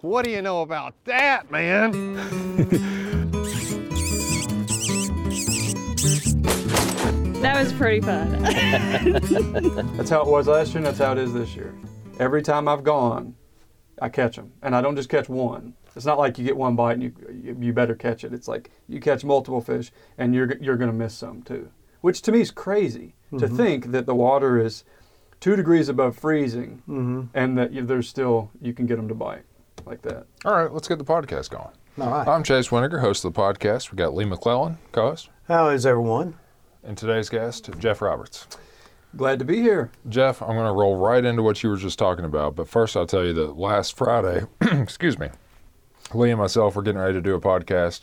What do you know about that, man? That was pretty fun. That's how it was last year, and that's how it is this year. Every time I've gone, I catch them, and I don't just catch one. It's not like you get one bite and you you, you better catch it. It's like you catch multiple fish, and you're you're going to miss some too, which to me is crazy to mm-hmm. think that the water is two degrees above freezing, mm-hmm. and that you, there's still you can get them to bite like that. All right, let's get the podcast going. All right. I'm Chase Winiger, host of the podcast. We got Lee McClellan, co-host, How is everyone? and today's guest, Jeff Roberts. Glad to be here. Jeff, I'm going to roll right into what you were just talking about, but first I'll tell you that last Friday, excuse me, Lee and myself were getting ready to do a podcast,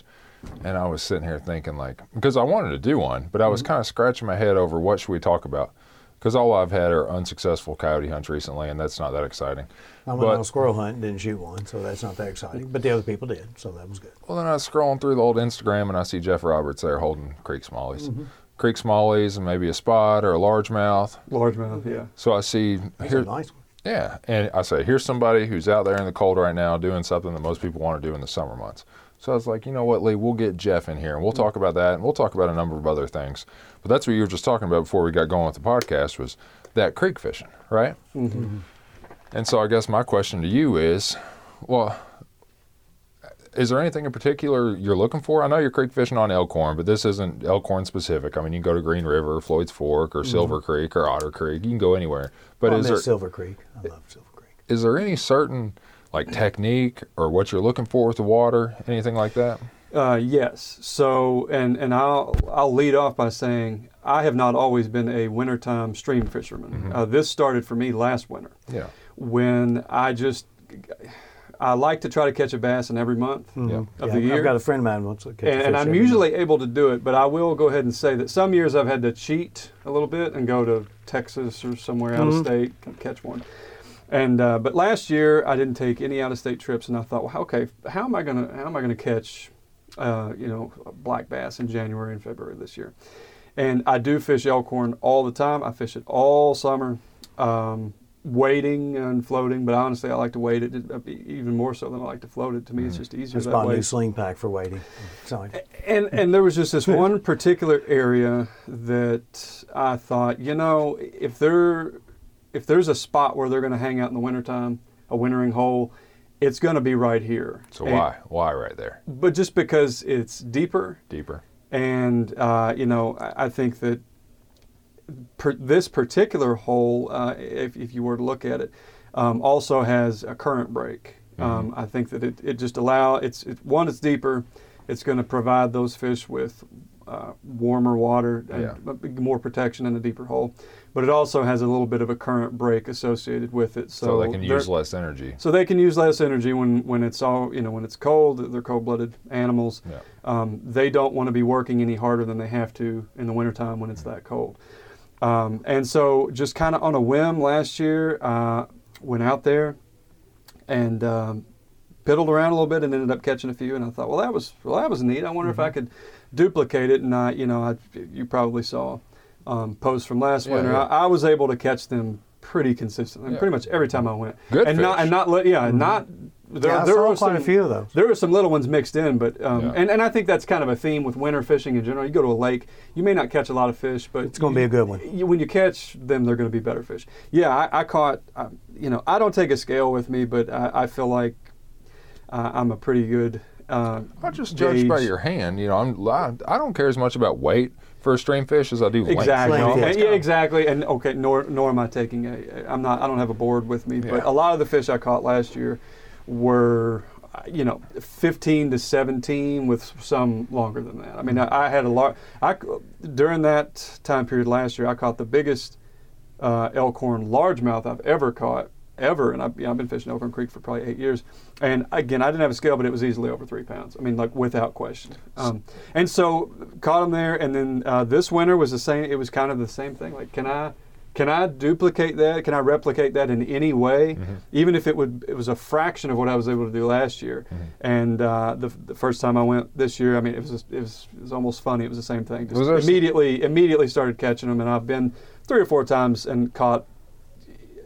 and I was sitting here thinking like, because I wanted to do one, but I was mm-hmm. kind of scratching my head over what should we talk about, because all I've had are unsuccessful coyote hunts recently, and that's not that exciting. I went But- on a squirrel hunt and didn't shoot one, so that's not that exciting. But the other people did, so that was good. Well, then I was scrolling through the old Instagram and I see Jeff Roberts there holding creek smallies. Mm-hmm. Creek smallies and maybe a spot or a largemouth. Largemouth, yeah. So I see That's here, a nice one. yeah, and I say here's somebody who's out there in the cold right now doing something that most people want to do in the summer months. So I was like, you know what, Lee, we'll get Jeff in here and we'll talk about that and we'll talk about a number of other things. But that's what you were just talking about before we got going with the podcast was that creek fishing, right? Mm-hmm. And so I guess my question to you is, well, is there anything in particular you're looking for? I know you're creek fishing on Elkhorn, but this isn't Elkhorn specific. I mean, you can go to Green River, Floyd's Fork, or Silver mm-hmm. Creek, or Otter Creek. You can go anywhere. But Well, is there Silver Creek. I love Silver Creek. is there any certain like technique or what you're looking for with the water, anything like that? Uh, yes. So, and and I'll I'll lead off by saying I have not always been a wintertime stream fisherman. Uh, this started for me last winter Yeah. when I just I like to try to catch a bass in every month Yeah. of Yeah, the year. I've got a friend of mine wants to catch and, a and I'm usually month. able to do it, but I will go ahead and say that some years I've had to cheat a little bit and go to Texas or somewhere out Mm-hmm. of state and catch one. And uh, but last year I didn't take any out of state trips, and I thought, well, okay, how am I gonna how am I gonna catch, uh, you know, black bass in January and February this year? And I do fish elkhorn all the time. I fish it all summer, um, wading and floating. But honestly, I like to wade it uh, even more so than I like to float it. To me, it's just easier Just that bought a new sling pack for waiting. So And and there was just this one particular area that I thought, you know, if there if there's a spot where they're going to hang out in the wintertime, a wintering hole, it's going to be right here. So And- why why right there But just because it's deeper, deeper? and uh, you know, I, I think that per, this particular hole, uh, if, if you were to look at it, um, also has a current break. Um, I think that it, it just allow it's it, one it's deeper, it's going to provide those fish with uh, warmer water and Yeah. more protection in a deeper hole, but it also has a little bit of a current break associated with it, so, So, they can use less energy. so they can use less energy when, when it's all you know when it's cold. They're cold-blooded animals. Yeah. Um, they don't want to be working any harder than they have to in the wintertime when it's that cold. Um, and so just kind of on a whim last year, uh, went out there and um, piddled around a little bit and ended up catching a few. And I thought, well, that was well, that was neat. I wonder if I could duplicate it. And I, you know, I, you probably saw um, posts from last Yeah, winter. yeah. I, I was able to catch them pretty consistently, Yeah. pretty much every time I went. Good and not fish. and not let yeah, not there. yeah, there were quite some, a few of those. there were some little ones mixed in, but um, Yeah. and, and I think that's kind of a theme with winter fishing in general. You go to a lake, you may not catch a lot of fish, but It's gonna be a good one. You, when you catch them, they're going to be better fish. Yeah, I, I caught. I, you know, I don't take a scale with me, but I, I feel like uh, I'm a pretty good. Uh, I just judge by your hand. You know, I'm I, I don't care as much about weight for a stream fish as I do length. Exactly. Length, And- yeah. yeah, exactly. And okay, nor nor am I taking a. I'm not. I don't have a board with me, Yeah. but a lot of the fish I caught last year were, uh, you know, 15 to 17 with some longer than that. I mean, I, I had a lot. I during that time period last year, I caught the biggest uh, elkhorn largemouth I've ever caught ever, and I've, you know, I've been fishing Elkhorn Creek for probably eight years. And again, I didn't have a scale, but it was easily over three pounds. I mean, like without question. Um, and so caught them there, and then uh, this winter was the same. It was kind of the same thing. Like, can I? Can I duplicate that? Can I replicate that in any way, even if it would? It was a fraction of what I was able to do last year. And uh, the, the first time I went this year, I mean, it was it was, it was almost funny. It was the same thing. Just Was there some- immediately immediately started catching them, and I've been three or four times and caught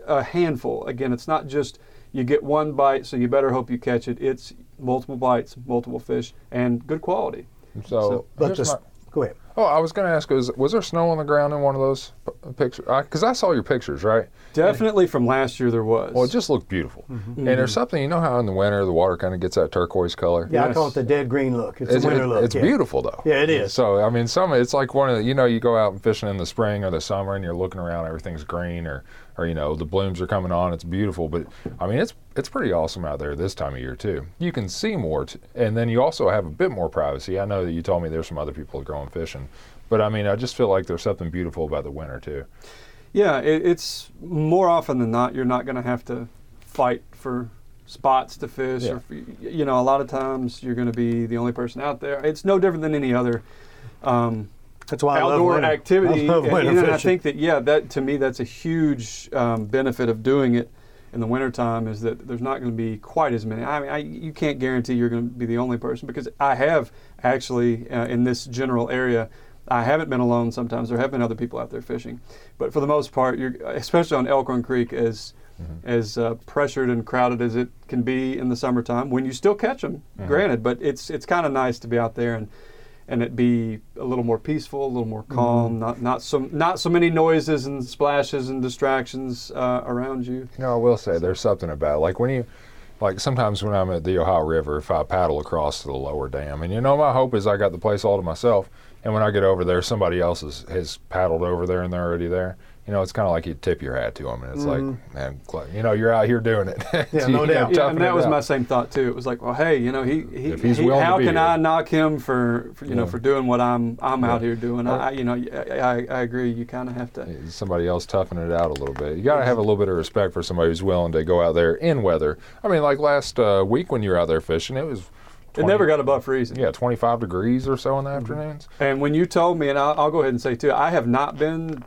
a handful. Again, it's not just You get one bite, so you better hope you catch it. It's multiple bites, multiple fish, and good quality. So, So- But here's just my- go ahead. oh, I was going to ask, was, was there snow on the ground in one of those p- pictures? Because I, saw your pictures, right? Definitely from last year there was. Well, it just looked beautiful. Mm-hmm. And there's something, you know how in the winter the water kind of gets that turquoise color? Yeah, I call it the dead green look. It's, It's, a winter it- look. it's yeah. beautiful though. Yeah, it is. So I mean, some it's like one of the, you know you go out and fishing in the spring or the summer and you're looking around, everything's green or or you know the blooms are coming on, it's beautiful. But I mean, it's it's pretty awesome out there this time of year too. You can see more, t- and then you also have a bit more privacy. I know that you told me there's some other people growing fishing, but I mean, I just feel like there's something beautiful about the winter too. Yeah, it, it's more often than not you're not going to have to fight for spots to fish. Yeah. Or you know, a lot of times you're going to be the only person out there. It's no different than any other um, That's why I love outdoor winter. activity. I love and, winter and I think that yeah, that to me that's a huge um, benefit of doing it in the wintertime is that there's not going to be quite as many. I mean, I, you can't guarantee you're going to be the only person because I have actually uh, in this general area. I haven't been alone. Sometimes there have been other people out there fishing, but for the most part, you're especially on Elkhorn Creek as as uh, pressured and crowded as it can be in the summertime. When you still catch them, granted, but it's it's kind of nice to be out there and and it be a little more peaceful, a little more calm, not not so not so many noises and splashes and distractions uh, around you. No, I will say there's something about it. like when you, like sometimes when I'm at the Ohio River, if I paddle across to the lower dam, and you know, my hope is I got the place all to myself, and when I get over there, somebody else has, has paddled over there and they're already there. You know, it's kind of like you tip your hat to them, and it's like, man, you know, you're out here doing it. Yeah, no doubt. Yeah, and that was out. my same thought too. It was like, well, hey, you know, he, he, he's he- how can here. I knock him for, for you know for doing what I'm I'm out here doing? I, you know, I, I, I agree. You kind of have to. somebody else toughen it out a little bit. You got to have a little bit of respect for somebody who's willing to go out there in weather. I mean, like last uh, week when you were out there fishing, it was. It never got above freezing. Yeah, 25 degrees or so in the afternoons. And when you told me, and I'll, I'll go ahead and say too, I have not been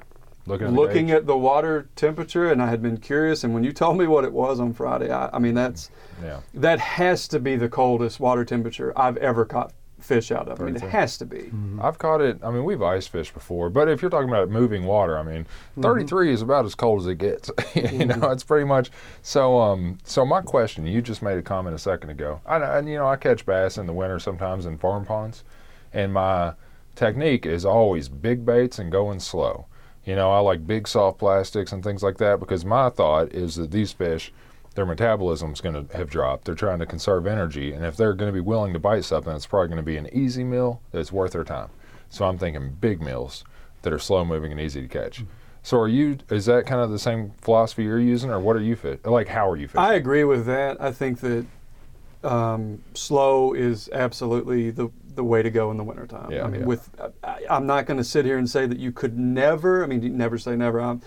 Looking at the looking at the water temperature, and I had been curious. And when you told me what it was on Friday, I, I mean that's Yeah. that has to be the coldest water temperature I've ever caught fish out of. I mean, it has to be. Mm-hmm. I've caught it. I mean, we've ice fished before, but if you're talking about moving water, I mean, mm-hmm. 33 is about as cold as it gets. you know, mm-hmm. it's pretty much. So, um, so my question, you just made a comment a second ago. I, I, you know, I catch bass in the winter sometimes in farm ponds, and my technique is always big baits and going slow. You know, I like big soft plastics and things like that because my thought is that these fish, their metabolism's going to have dropped. They're trying to conserve energy, and if they're going to be willing to bite something, it's probably going to be an easy meal that's worth their time. So I'm thinking big meals that are slow moving and easy to catch. So are you? Is that kind of the same philosophy you're using, or what are you fit? Like, how are you fishing? I agree with that. I think that um, slow is absolutely the the way to go in the wintertime. Yeah, I mean, yeah. with I, I'm not going to sit here and say that you could never. I mean, you never say never. Um,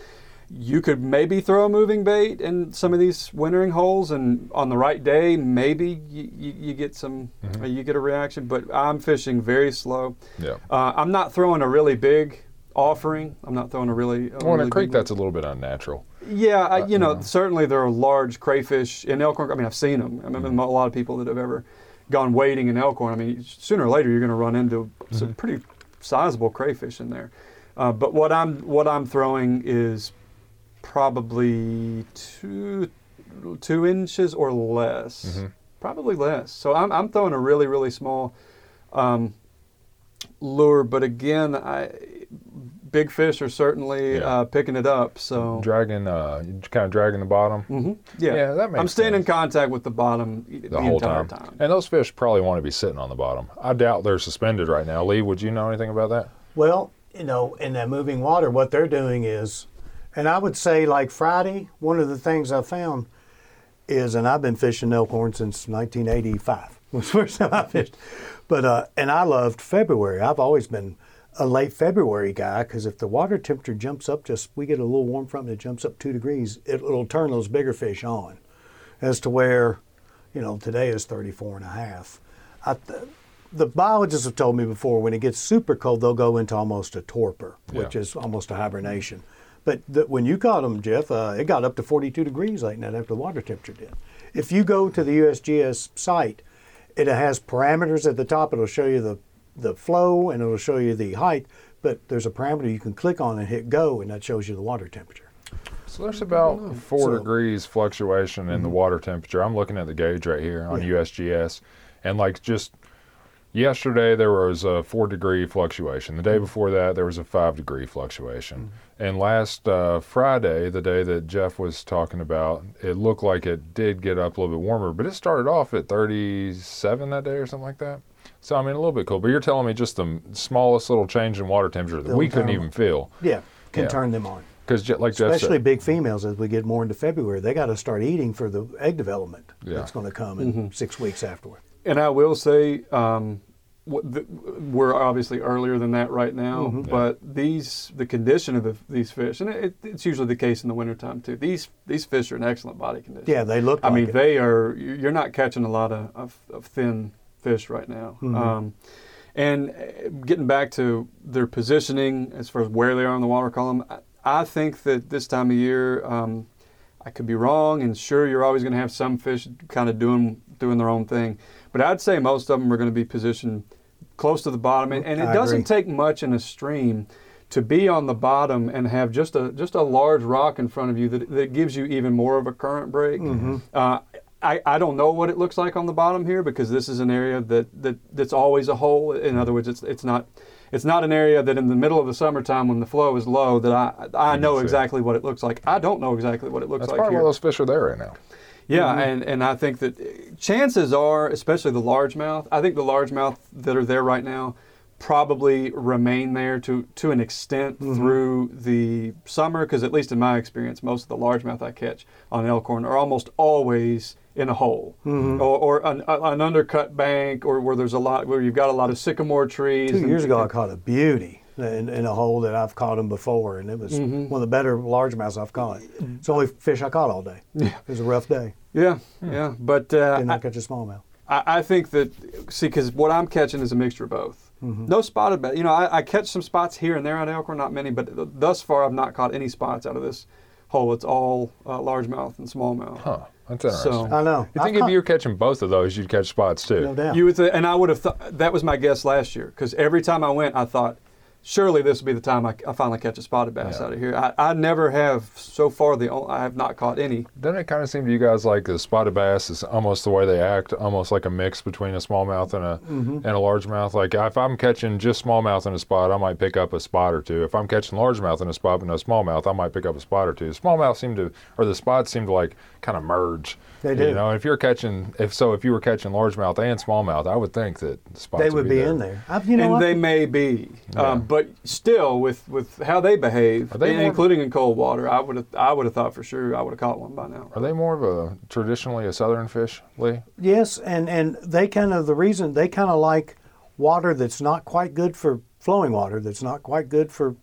you could maybe throw a moving bait in some of these wintering holes, and on the right day, maybe you, you, you get some, Mm-hmm. uh, you get a reaction. But I'm fishing very slow. yeah. Uh, I'm not throwing a really big offering. I'm not throwing a really. A Well, in a creek, that's a little bit unnatural. Yeah, I, Uh, you know, certainly there are large crayfish in Elkhorn. I mean, I've seen them. I mean, Mm-hmm. a lot of people that have ever gone wading in Elkhorn. I mean, sooner or later you're going to run into some Mm-hmm. pretty sizable crayfish in there. Uh, but what I'm what I'm throwing is probably two two inches or less, Mm-hmm. probably less. So I'm I'm throwing a really really small um, lure. But again, I big fish are certainly Yeah. uh, picking it up. So Dragging, uh, kind of dragging the bottom. hmm Yeah. Yeah, that makes I'm staying in contact with the bottom the, the whole entire time. time. And those fish probably want to be sitting on the bottom. I doubt they're suspended right now. Lee, would you know anything about that? Well, you know, in that moving water, what they're doing is, and I would say like Friday, one of the things I found is, and I've been fishing Elkhorn since 1985 was the first time I fished, but uh, and I loved February. I've always been a late February guy because if the water temperature jumps up, just we get a little warm front and it jumps up two degrees, it, it'll turn those bigger fish on, as to where, you know, today is 34 and a half. I, th- the biologists have told me before when it gets super cold, they'll go into almost a torpor, which Yeah. is almost a hibernation. But the, when you caught them, Jeff, uh, it got up to 42 degrees late night after the water temperature did. If you go to the USGS site, it has parameters at the top. It'll show you the, the flow and it'll show you the height. But there's a parameter you can click on and hit go, and that shows you the water temperature. So there's about four So- degrees fluctuation in the mm-hmm. water temperature. I'm looking at the gauge right here on Yeah. USGS, and like just yesterday there was a four degree fluctuation. The day mm-hmm. before that there was a five degree fluctuation, mm-hmm. and last uh, Friday, the day that Jeff was talking about, it looked like it did get up a little bit warmer, but it started off at 37 that day or something like that. So I mean a little bit cool, but you're telling me just the smallest little change in water temperature that They'll we couldn't even feel Yeah, can Yeah. turn them on. because like Jeff Especially said, big females as we get more into February, they got to start eating for the egg development Yeah. that's going to come in six weeks afterward. And I will say, um, we're obviously earlier than that right now, but these the condition of the, these fish, and it, it's usually the case in the wintertime too. These these fish are in excellent body condition. Yeah, they look I like mean, it. they are. You're not catching a lot of, of, of thin fish right now. Mm-hmm. Um, and uh, getting back to their positioning as far as where they are in the water column, I, I think that this time of year, um, I could be wrong, and sure, you're always going to have some fish kind of doing doing their own thing, but I'd say most of them are going to be positioned close to the bottom, and, and it I doesn't agree. take much in a stream to be on the bottom and have just a just a large rock in front of you that, that gives you even more of a current break. Mm-hmm. Uh, I, I don't know what it looks like on the bottom here because this is an area that, that that's always a hole. In other words, it's it's not it's not an area that in the middle of the summertime when the flow is low that I I know exactly what it looks like. I don't know exactly what it looks that's like probably here. why those fish are there right now. Yeah, mm-hmm. and, and I think that chances are, especially the largemouth, I think the largemouth that are there right now probably remain there to, to an extent mm-hmm. through the summer, because at least in my experience, most of the largemouth I catch on Elkhorn are almost always in a hole or, or an, an undercut bank or where there's a lot where you've got a lot of sycamore trees. Two and- years ago, I caught a beauty in, in a hole that I've caught them before, and it was Mm-hmm. one of the better largemouths I've caught. It's the only fish I caught all day. Yeah. It was a rough day. Yeah, yeah, but uh, Did I- catch a smallmouth. I, I think that see, because what I'm catching is a mixture of both. No spotted bass. You know, I, I catch some spots here and there on Elkhorn, not many, but th- thus far I've not caught any spots out of this hole. It's all uh, largemouth and smallmouth. Huh. That's interesting. So I know. you I've think if you were catching both of those, you'd catch spots too? no doubt. you would, th- and I would have thought that was my guess last year because every time I went, I thought. Surely this will be the time I, I finally catch a spotted bass Yeah. out of here. I, I never have so far. The only, I have not caught any. Doesn't it kind of seem to you guys like the spotted bass is almost the way they act, almost like a mix between a smallmouth and a Mm-hmm. and a largemouth? Like if I'm catching just smallmouth in a spot, I might pick up a spot or two. If I'm catching largemouth in a spot but no smallmouth, I might pick up a spot or two. Smallmouth seem to, or the spots seem to like kind of merge. They You do. know, if you're catching, if so, if you were catching largemouth and smallmouth, I would think that spots they would be in there. I've, you know and what? they may be, Yeah. um, but still, with, with how they behave, they and more- including in cold water, I would have I would have thought for sure I would have caught one by now. Are they more of a traditionally a southern fish, Lee? Yes, and and they kind of the reason they kind of like water that's not quite good for flowing water, that's not quite good for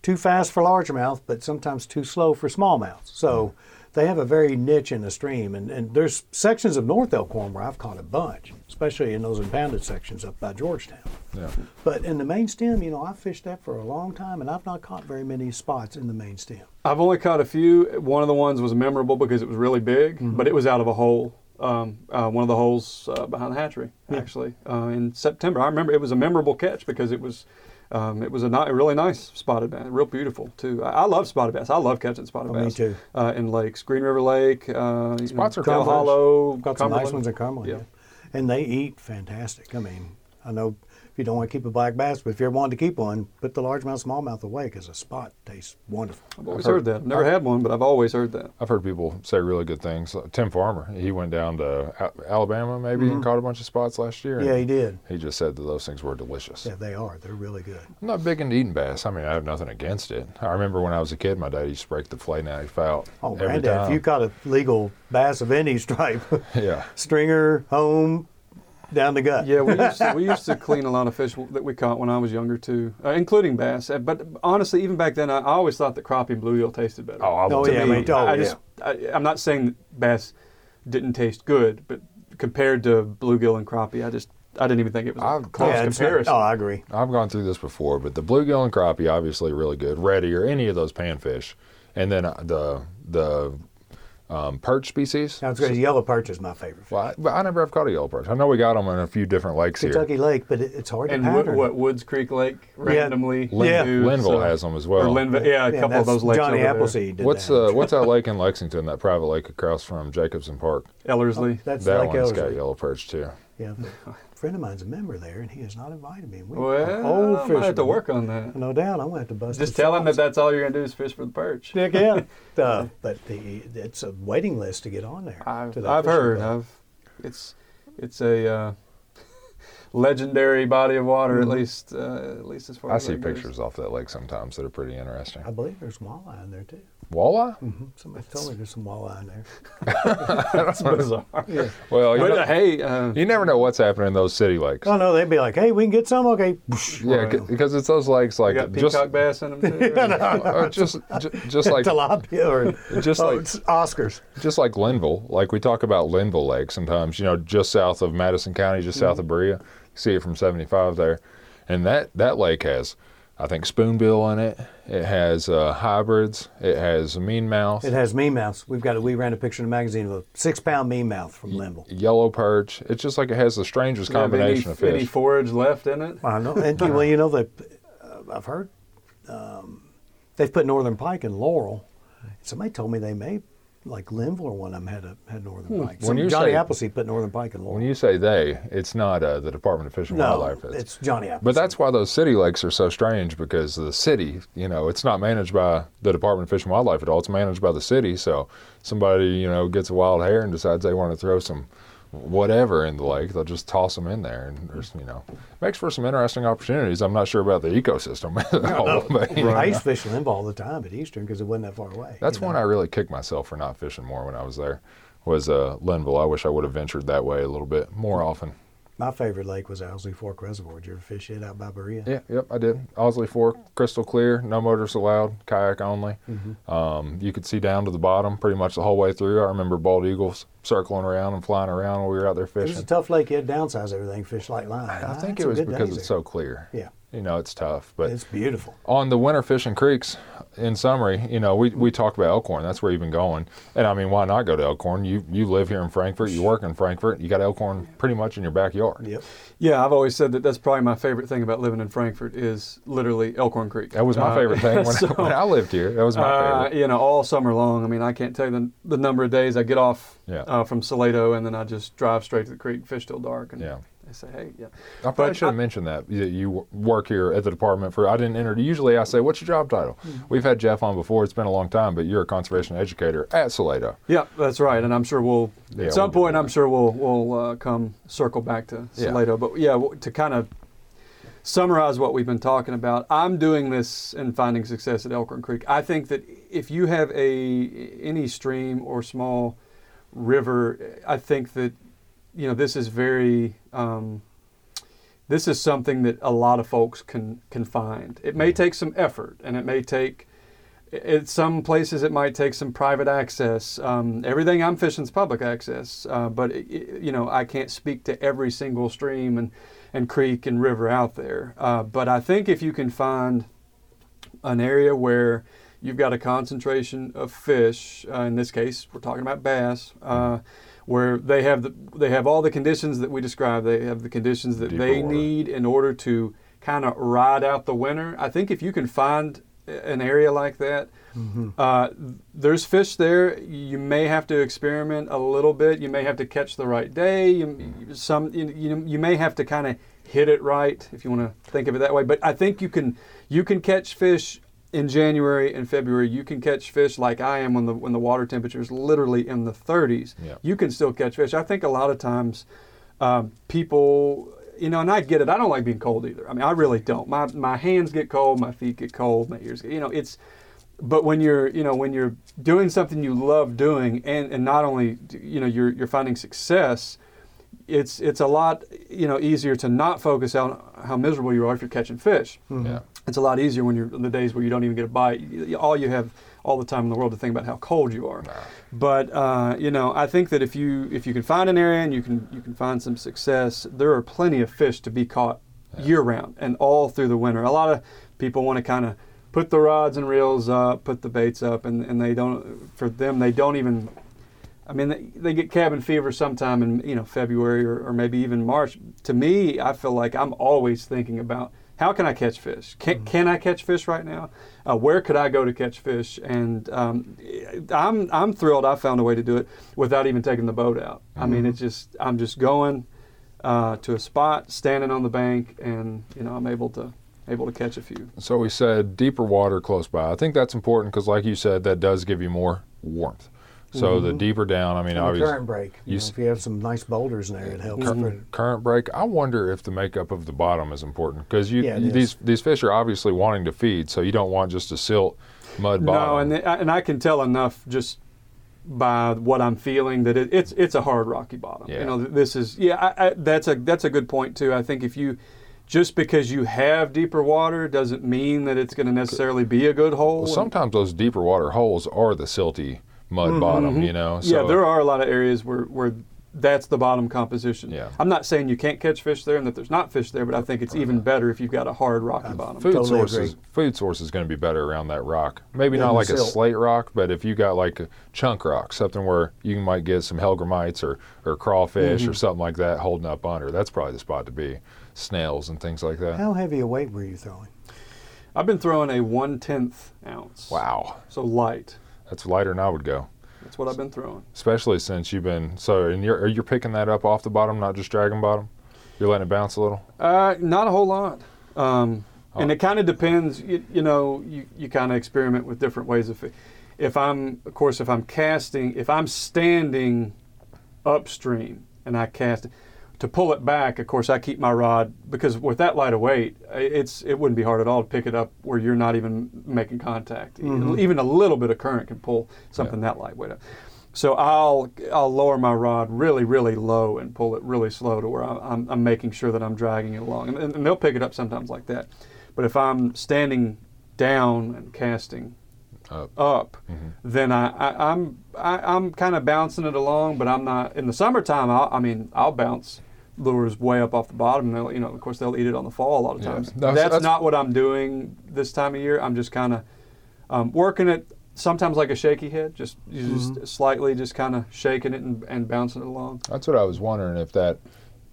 too fast for largemouth, but sometimes too slow for smallmouth. So they have a very niche in the stream, and, and there's sections of North Elkhorn where I've caught a bunch, especially in those impounded sections up by Georgetown. Yeah. But in the main stem, you know, I've fished that for a long time, and I've not caught very many spots in the main stem. I've only caught a few. One of the ones was memorable because it was really big, Mm-hmm. but it was out of a hole. Um, uh, one of the holes uh, behind the hatchery, actually, uh, in September. I remember it was a memorable catch because it was. Um, it was a ni- really nice spotted bass, real beautiful too. I, I love spotted bass. I love catching spotted Oh, me bass. too. Uh, in lakes, Green River Lake. Uh, you know, are Hollow. Got some nice ones in Cumberland. Yeah. Yeah. And they eat fantastic. I mean, I know if you don't want to keep a black bass, but if you're wanting to keep one, put the largemouth smallmouth away because a spot tastes wonderful. I've always I've heard, heard- that. I've never had one, but I've always heard that. I've heard people say really good things. Uh, Tim Farmer, he went down to Alabama maybe and caught a bunch of spots last year. Mm-hmm. Yeah, he did. He just said that those things were delicious. Yeah, they are. They're really good. I'm not big into eating bass. I mean, I have nothing against it. I remember when I was a kid, my dad used to break the fillet knife out Oh, every granddad, time. if you caught a legal bass of any stripe, yeah, stringer, home, down the gut. Yeah, we used, to, we used to clean a lot of fish that we caught when I was younger too, uh, including bass. Uh, But honestly, even back then, I, I always thought that crappie and bluegill tasted better. Oh, I Oh, would yeah, me too. Oh, I yeah. just, I, I'm not saying that bass didn't taste good, but compared to bluegill and crappie, I just I didn't even think it was a I've- close Yeah, it's- comparison. Oh, I agree. I've gone through this before, but the bluegill and crappie obviously really good. Redear or any of those panfish, and then uh, the the um, perch species. Now it's great. Yellow perch is my favorite. Fish. Well, I, but I never have caught a yellow perch. I know we got them in a few different lakes here. Kentucky Lake, but it, it's hard And to what, pattern. what Woods Creek Lake randomly. Lin- Yeah. Linville so- has them as Or well. Linville, yeah, a Yeah, couple of those lakes Johnny over there. Appleseed did What's that. uh, what's that lake in Lexington? That private lake across from Jacobson Park. Ellerslie. That's That like one's got yellow perch too. Yeah, but a friend of mine's a member there, and he has not invited me. We Well, old I might have to work on that. No doubt, I'm gonna have to bust. Just tell him that that's all you're gonna do is fish for the perch. Heck yeah. uh, but the, it's a waiting list to get on there. I've, to that I've heard. club. I've it's it's a uh, legendary body of water Mm-hmm. at least uh, at least as far I as I see that goes. pictures off that lake sometimes that are pretty interesting. I believe there's walleye in there too. Walleye? Somebody told me there's some walleye in there. That's bizarre. Well, you, But know- uh, hey, uh, you never know what's happening in those city lakes. Oh no, they'd be like, "Hey, we can get some." Okay. Yeah, c- because it's those lakes you like got just peacock bass in them too. uh, just ju- just like tilapia or just oh, like it's Oscars. just like Linville. Like we talk about Linville Lake sometimes. You know, just south of Madison County, just south Mm-hmm. of Berea. You see it from 75 there, and that that lake has. I think spoonbill in it. It has uh, hybrids. It has mean mouth, It has mean mouths. We've got. A, we ran a picture in the magazine of a six-pound mean mouth from Linville. yellow perch. It's just like it has the strangest you combination any, of fish. any forage left in it? I know. And well, you know that uh, I've heard um, they've put northern pike in Laurel. Somebody told me they may, like Linville or one of them had a had northern pike. When you Johnny say- Appleseed put northern pike in Laurel. when you say they, it's not uh, the Department of Fish and no, Wildlife. It's, it's Johnny Appleseed. But that's why those city lakes are so strange because the city, you know, it's not managed by the Department of Fish and Wildlife at all. It's managed by the city. So somebody, you know, gets a wild hare and decides they want to throw some whatever in the lake, they'll just toss them in there, and there's, you know, makes for some interesting opportunities. I'm not sure about the ecosystem at all, but, you know, I used to fish Linville all the time at Eastern because it wasn't that far away. that's you when know. I really kicked myself for not fishing more when I was there. Was uh, Linville. I wish I would have ventured that way a little bit more often. My favorite lake was Owsley Fork Reservoir. Did you ever fish it out by Berea? Yeah, yep, I did. Owsley Fork, crystal clear, no motors allowed, kayak only. Mm-hmm. Um, you could see down to the bottom pretty much the whole way through. I remember bald eagles circling around and flying around while we were out there fishing. It was a tough lake. Had to everything, fish like line. I think it was because it's so clear. Yeah, You know, it's tough. But it's beautiful. on the winter fishing creeks, in summary, you know, we, we talk about Elkhorn. That's where you've been going. And I mean, why not go to Elkhorn? You you live here in Frankfort. You work in Frankfort. You got Elkhorn pretty much in your backyard. Yep. Yeah, I've always said that that's probably my favorite thing about living in Frankfort is literally Elkhorn Creek. That was my Uh, favorite thing when, so, when I lived here. That was my uh, favorite. you know, all summer long. I mean, I can't tell you the, the number of days I get off Yeah. uh, from Salato and then I just drive straight to the creek, fish till dark, and Yeah. They say, hey, yeah. I probably But should have mentioned that you work here at the department for. I didn't enter. Usually, I say, "What's your job title?" Hmm. We've had Jeff on before. It's been a long time, but you're a conservation educator at Salato. Yeah, that's right, and I'm sure we'll Yeah, at some we'll point. I'm sure we'll we'll uh, come circle back to Yeah. Salato. But yeah, to kind of summarize what we've been talking about, I'm doing this and finding success at Elkhorn Creek. I think that if you have a any stream or small river, I think that you know this is very. Um, this is something that a lot of folks can can find. It may take some effort, and it may take at some places it might take some private access. Um, everything I'm fishing is public access, uh, but it, it- you know I can't speak to every single stream and, and creek and river out there. Uh, but I think if you can find an area where you've got a concentration of fish, uh, in this case we're talking about bass, uh, where they have the, they have all the conditions that we described. They have the conditions that Deeper they water. need in order to kind of ride out the winter. I think if you can find an area like that, uh, there's fish there. You may have to experiment a little bit. You may have to catch the right day. You, some you, you may have to kind of hit it right if you want to think of it that way. But I think you can you can catch fish in January and February. You can catch fish like I am when the when the water temperature is literally in the 30s. Yeah. You can still catch fish. I think a lot of times um, people you know and i get it i don't like being cold either i mean i really don't my, my hands get cold my feet get cold my ears get you know it's but when you're you know when you're doing something you love doing and, and not only you know you're you're finding success it's it's a lot you know easier to not focus on how miserable you are if you're catching fish Yeah. It's a lot easier when you're in the days where you don't even get a bite. All you have all the time in the world to think about how cold you are. But uh, you know, I think that if you if you can find an area and you can you can find some success, there are plenty of fish to be caught year round and all through the winter. A lot of people want to kind of put the rods and reels up, put the baits up, and, and they don't. For them, they don't even I mean, they, they get cabin fever sometime in you know February or, or maybe even March. To me, I feel like I'm always thinking about how can I catch fish? Can, can I catch fish right now? Uh, where could I go to catch fish? And um, I'm I'm thrilled I found a way to do it without even taking the boat out. I mean, it's just I'm just going uh, to a spot, standing on the bank, and you know I'm able to able to catch a few. So we said deeper water close by. I think that's important because, like you said, that does give you more warmth. So the mm-hmm. deeper down, I mean, And obviously, current break. You you know, s- if you have some nice boulders in there, it helps. for- current break. I wonder if the makeup of the bottom is important because you, Yeah, you- these these fish are obviously wanting to feed, so you don't want just a silt mud bottom. No, and the, and I can tell enough just by what I'm feeling that it, it's it's a hard rocky bottom. Yeah. You know, this is yeah. I, I, that's a that's a good point too. I think if you just because you have deeper water doesn't mean that it's going to necessarily be a good hole. Well, sometimes those deeper water holes are the silty mud bottom. You know, so Mm-hmm. yeah, there are a lot of areas where where that's the bottom composition. Yeah. I'm not saying you can't catch fish there and that there's not fish there, but I think it's even better if you've got a hard rocky bottom. food Totally sources agree. food source is going to be better around that rock. Maybe Yeah, not the like a silt. slate rock, but if you got like a chunk rock, something where you might get some hellgrammites or or crawfish Mm-hmm. or something like that holding up under. That's probably the spot to be. Snails and things like that. How heavy a weight were you throwing? I've been throwing a one tenth ounce. Wow, So light. That's lighter than I would go. That's what I've been throwing. Especially since you've been so, and you're you're picking that up off the bottom, not just dragging bottom. You're letting it bounce a little. Uh, not a whole lot. Um, And Oh. it kind of depends. You, you know, you, you kind of experiment with different ways of. If I'm, of course, if I'm casting, if I'm standing upstream and I cast, to pull it back, of course, I keep my rod because with that light of weight, it's it wouldn't be hard at all to pick it up where you're not even making contact. Mm-hmm. Even a little bit of current can pull something that lightweight up. So I'll I'll lower my rod really really low and pull it really slow to where I'm, I'm, I'm making sure that I'm dragging it along, and, and they'll pick it up sometimes like that. But if I'm standing down and casting Up. up, mm-hmm. then I, I I'm I, I'm kind of bouncing it along, but I'm not in the summertime. I'll, I mean I'll bounce lures way up off the bottom. And they'll, you know, of course, they'll eat it on the fall a lot of Yeah. times. That's- That's, that's- not what I'm doing this time of year. I'm just kind of um, working it sometimes like a shaky head, just just slightly just kind of shaking it and, and bouncing it along. That's what I was wondering if that,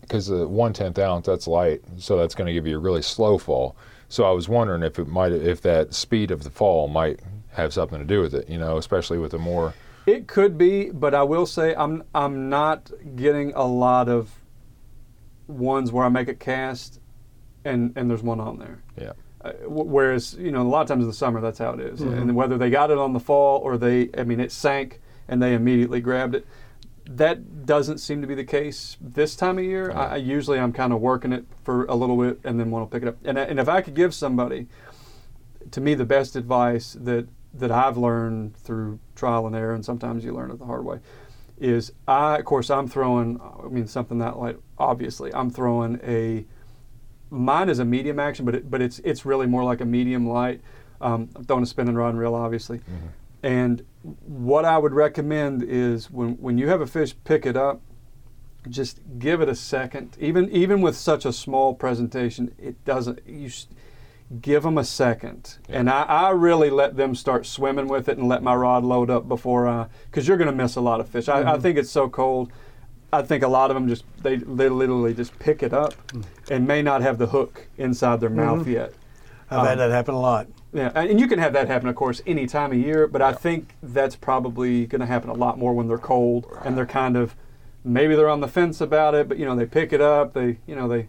because the one tenth ounce that's light, so that's going to give you a really slow fall. So I was wondering if it might, if that speed of the fall might have something to do with it. You know, especially with the more. It could be, but I will say I'm I'm not getting a lot of ones where I make a cast and and there's one on there. Yeah. Uh, wh- whereas you know a lot of times in the summer that's how it is. and whether they got it on the fall or they I mean it sank and they immediately grabbed it. That doesn't seem to be the case this time of year. I, I usually I'm kind of working it for a little bit and then want to pick it up. And and if I could give somebody, to me the best advice that that I've learned through trial and error, and sometimes you learn it the hard way, is I of course I'm throwing. I mean something that light. Obviously, I'm throwing a mine is a medium action, but it, but it's it's really more like a medium light. Um, I'm throwing a spinning rod and reel, obviously. And what I would recommend is when when you have a fish, pick it up. Just give it a second. Even even with such a small presentation, it doesn't. You give them a second, and I, I really let them start swimming with it and let my rod load up before I, because you're going to miss a lot of fish. I, I mm-hmm. think it's so cold. I think a lot of them just they, they literally just pick it up mm. and may not have the hook inside their mouth mm-hmm. yet. I've had um, that happen a lot. Yeah, and you can have that happen, of course, any time of year. But I think that's probably going to happen a lot more when they're cold and they're kind of maybe they're on the fence about it, but you know they pick it up. They you know they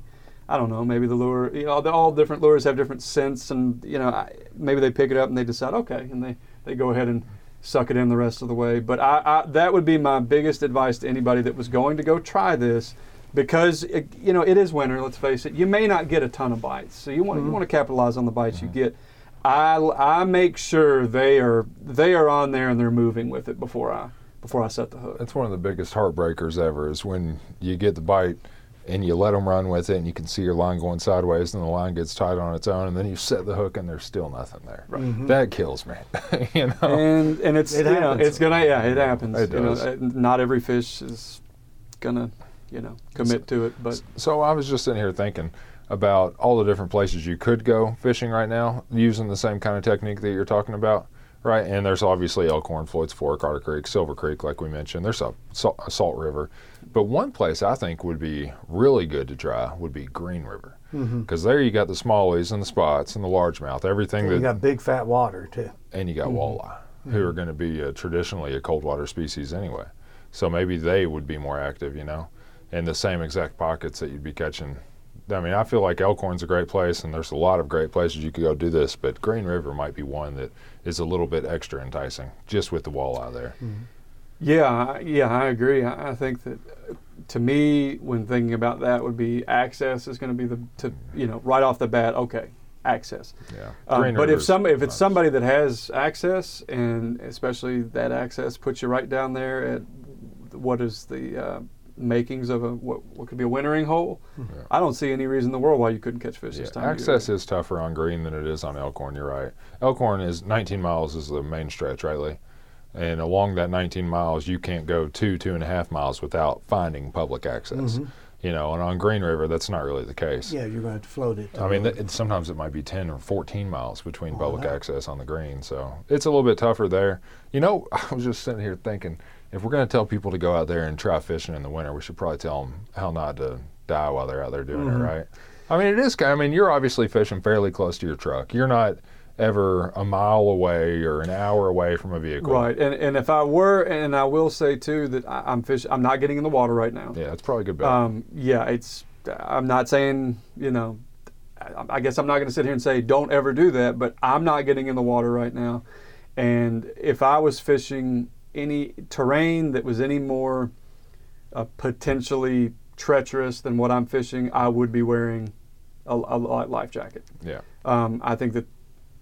I don't know maybe the lure you know all different lures have different scents and you know I, maybe they pick it up and they decide okay and they they go ahead and suck it in the rest of the way. But I, I that would be my biggest advice to anybody that was going to go try this. Because it, you know it is winter. Let's face it. You may not get a ton of bites, so you want you mm-hmm. want to capitalize on the bites you get. I, I make sure they are they are on there and they're moving with it before I before I set the hook. That's one of the biggest heartbreakers ever is when you get the bite and you let them run with it and you can see your line going sideways and the line gets tight on its own and then you set the hook and there's still nothing there. Right, That kills me. you know. And and it's It you know it's gonna yeah it happens. It You know, does. uh, not every fish is gonna you know commit to it, but So I was just sitting here thinking about all the different places you could go fishing right now using the same kind of technique that you're talking about. Right? And there's obviously Elkhorn, Floyd's Fork, Otter Creek, Silver Creek, like we mentioned. There's a Salt, a Salt River, but one place I think would be really good to try would be Green River, mm-hmm. because there you got the smallies and the spots and the largemouth, everything You that, got big fat water too. and you got mm-hmm. walleye, who mm-hmm. are going to be uh, traditionally a cold water species anyway. So maybe they would be more active, you know, in the same exact pockets that you'd be catching. I mean, I feel like Elkhorn's a great place, and there's a lot of great places you could go do this, but Green River might be one that is a little bit extra enticing, just with the walleye there. Yeah, I- yeah, I agree. I, I think that uh, to me, when thinking about that, would be access is going to be the to you know right off the bat. Okay, access. Yeah, Um, but if some if it's nice. somebody that has access, and especially that access puts you right down there at what is the uh, makings of a what, what could be a wintering hole, I don't see any reason in the world why you couldn't catch fish Yeah, this time. of year. access is tougher on Green than it is on Elkhorn. You're right. Elkhorn is 19 miles is the main stretch, right, Lee? And along that 19 miles, you can't go two, two and a half miles without finding public access. Mm-hmm. You know, and on Green River, that's not really the case. Yeah, you're going to float it. I mean, th- it, sometimes it might be 10 or 14 miles between oh, public wow. access on the green. So it's a little bit tougher there. You know, I was just sitting here thinking if we're going to tell people to go out there and try fishing in the winter, we should probably tell them how not to die while they're out there doing it, right? I mean, it is kind I mean, you're obviously fishing fairly close to your truck. You're not ever a mile away or an hour away from a vehicle. Right, and and if I were, and I will say too that I, I'm fish. I'm not getting in the water right now. Yeah, it's probably a good bet. Um, yeah, it's. I'm not saying you know. I, I guess I'm not going to sit here and say don't ever do that, but I'm not getting in the water right now. And if I was fishing any terrain that was any more uh, potentially treacherous than what I'm fishing, I would be wearing a, a life jacket. yeah. Um, I think that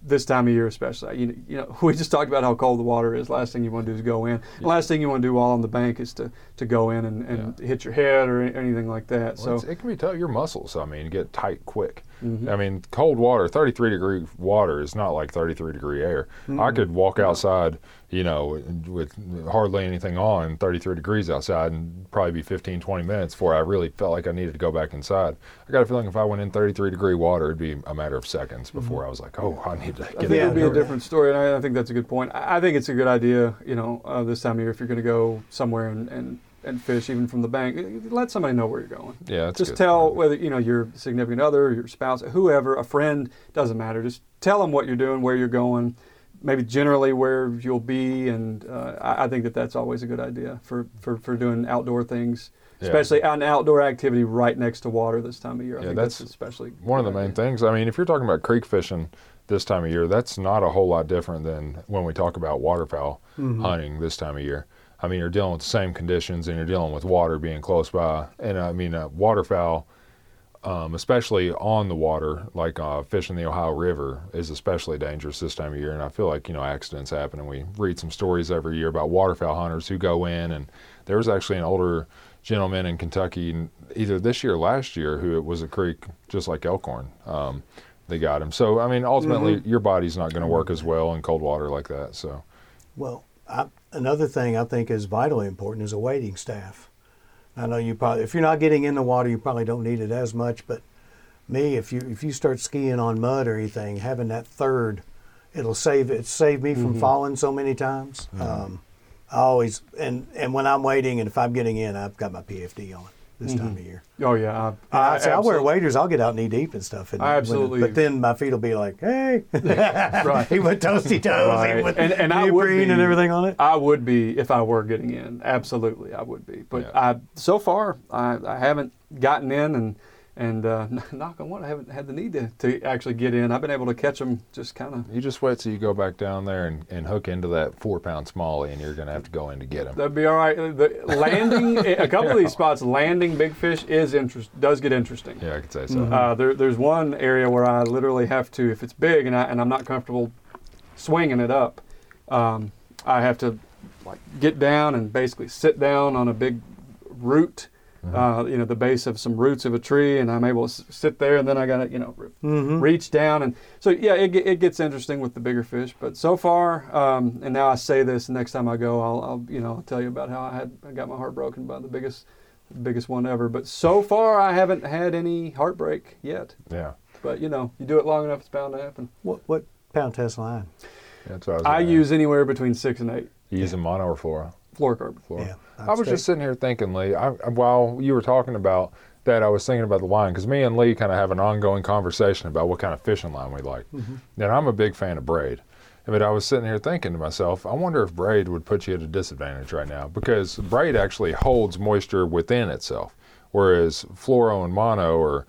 this time of year, especially, you know, you know, we just talked about how cold the water is. Last thing you want to do is go in. The last thing you want to do while on the bank is to, to go in and, and hit your head or anything like that. Well, so it can be tough. Your muscles, I mean, get tight quick. Mm-hmm. I mean, cold water, 33 degree water is not like 33 degree air. I could walk outside, you know, with hardly anything on, 33 degrees outside, and probably be 15, 20 minutes before I really felt like I needed to go back inside. I got a feeling if I went in 33 degree water, it'd be a matter of seconds before I was like, oh, I need to I get think it would be a different story, and I, I think that's a good point. I, I think it's a good idea, you know, uh, this time of year if you're going to go somewhere and, and, and fish, even from the bank, let somebody know where you're going. Yeah, that's just good. tell whether you know your significant other, your spouse, whoever, a friend, doesn't matter. Just tell them what you're doing, where you're going, maybe generally where you'll be, and uh, I, I think that that's always a good idea for, for, for doing outdoor things, Yeah. especially an outdoor activity right next to water this time of year. I Yeah, think that's that's, especially one of the main idea. things. I mean, if you're talking about creek fishing this time of year, that's not a whole lot different than when we talk about waterfowl hunting this time of year. I mean, you're dealing with the same conditions and you're dealing with water being close by. And I mean, uh, waterfowl, um, especially on the water, like uh, fishing the Ohio River, is especially dangerous this time of year. And I feel like, you know, accidents happen. And we read some stories every year about waterfowl hunters who go in. And there was actually an older gentleman in Kentucky, either this year or last year, who it was a creek just like Elkhorn. Um, they got him. So, I mean, ultimately, your body's not going to work as well in cold water like that. So, Well, I, another thing I think is vitally important is a wading staff. I know you probably, if you're not getting in the water, you probably don't need it as much. But me, if you if you start skiing on mud or anything, having that third, it'll save it saved me from falling so many times. Um, I always and and when I'm waiting and if I'm getting in, I've got my PFD on this time mm-hmm. of year. Oh yeah, And I, say, I wear waders. I'll get out knee deep and stuff. And I absolutely- But then my feet will be like, "Hey, Right. he went toasty toes, Right. he went And- and I would be- and everything on it." I would be if I were getting in. Absolutely, I would be. But Yeah. I so far I, I haven't gotten in, and and uh, knock on wood, I haven't had the need to, to actually get in. I've been able to catch them just kind of. you just wait till you go back down there and, and hook into that four pound smallie, and you're going to have to go in to get them. That'd be all right. The landing a couple of these spots, landing big fish is interest does get interesting. Yeah, I could say so. Uh, there, there's one area where I literally have to, if it's big and I and I'm not comfortable swinging it up, um, I have to like get down and basically sit down on a big root, uh, you know, the base of some roots of a tree, and I'm able to s- sit there, and then I got to, you know, re- reach down, and so yeah, it, it gets interesting with the bigger fish. But so far, um, and now I say this, next time I go, I'll, I'll, you know, I'll tell you about how I had I got my heart broken by the biggest, biggest one ever. But so far, I haven't had any heartbreak yet. Yeah. But you know, you do it long enough, it's bound to happen. What what pound test line? That's what I was. I use anywhere between six and eight ask. You using mono or fluoro. Fluorocarbon. Fluoro. Yeah, I was say- just sitting here thinking, Lee. I, I- while you were talking about that, I was thinking about the line because me and Lee kind of have an ongoing conversation about what kind of fishing line we like. Mm-hmm. And I'm a big fan of braid. But I was sitting here thinking to myself, I wonder if braid would put you at a disadvantage right now because braid actually holds moisture within itself, whereas fluoro and mono are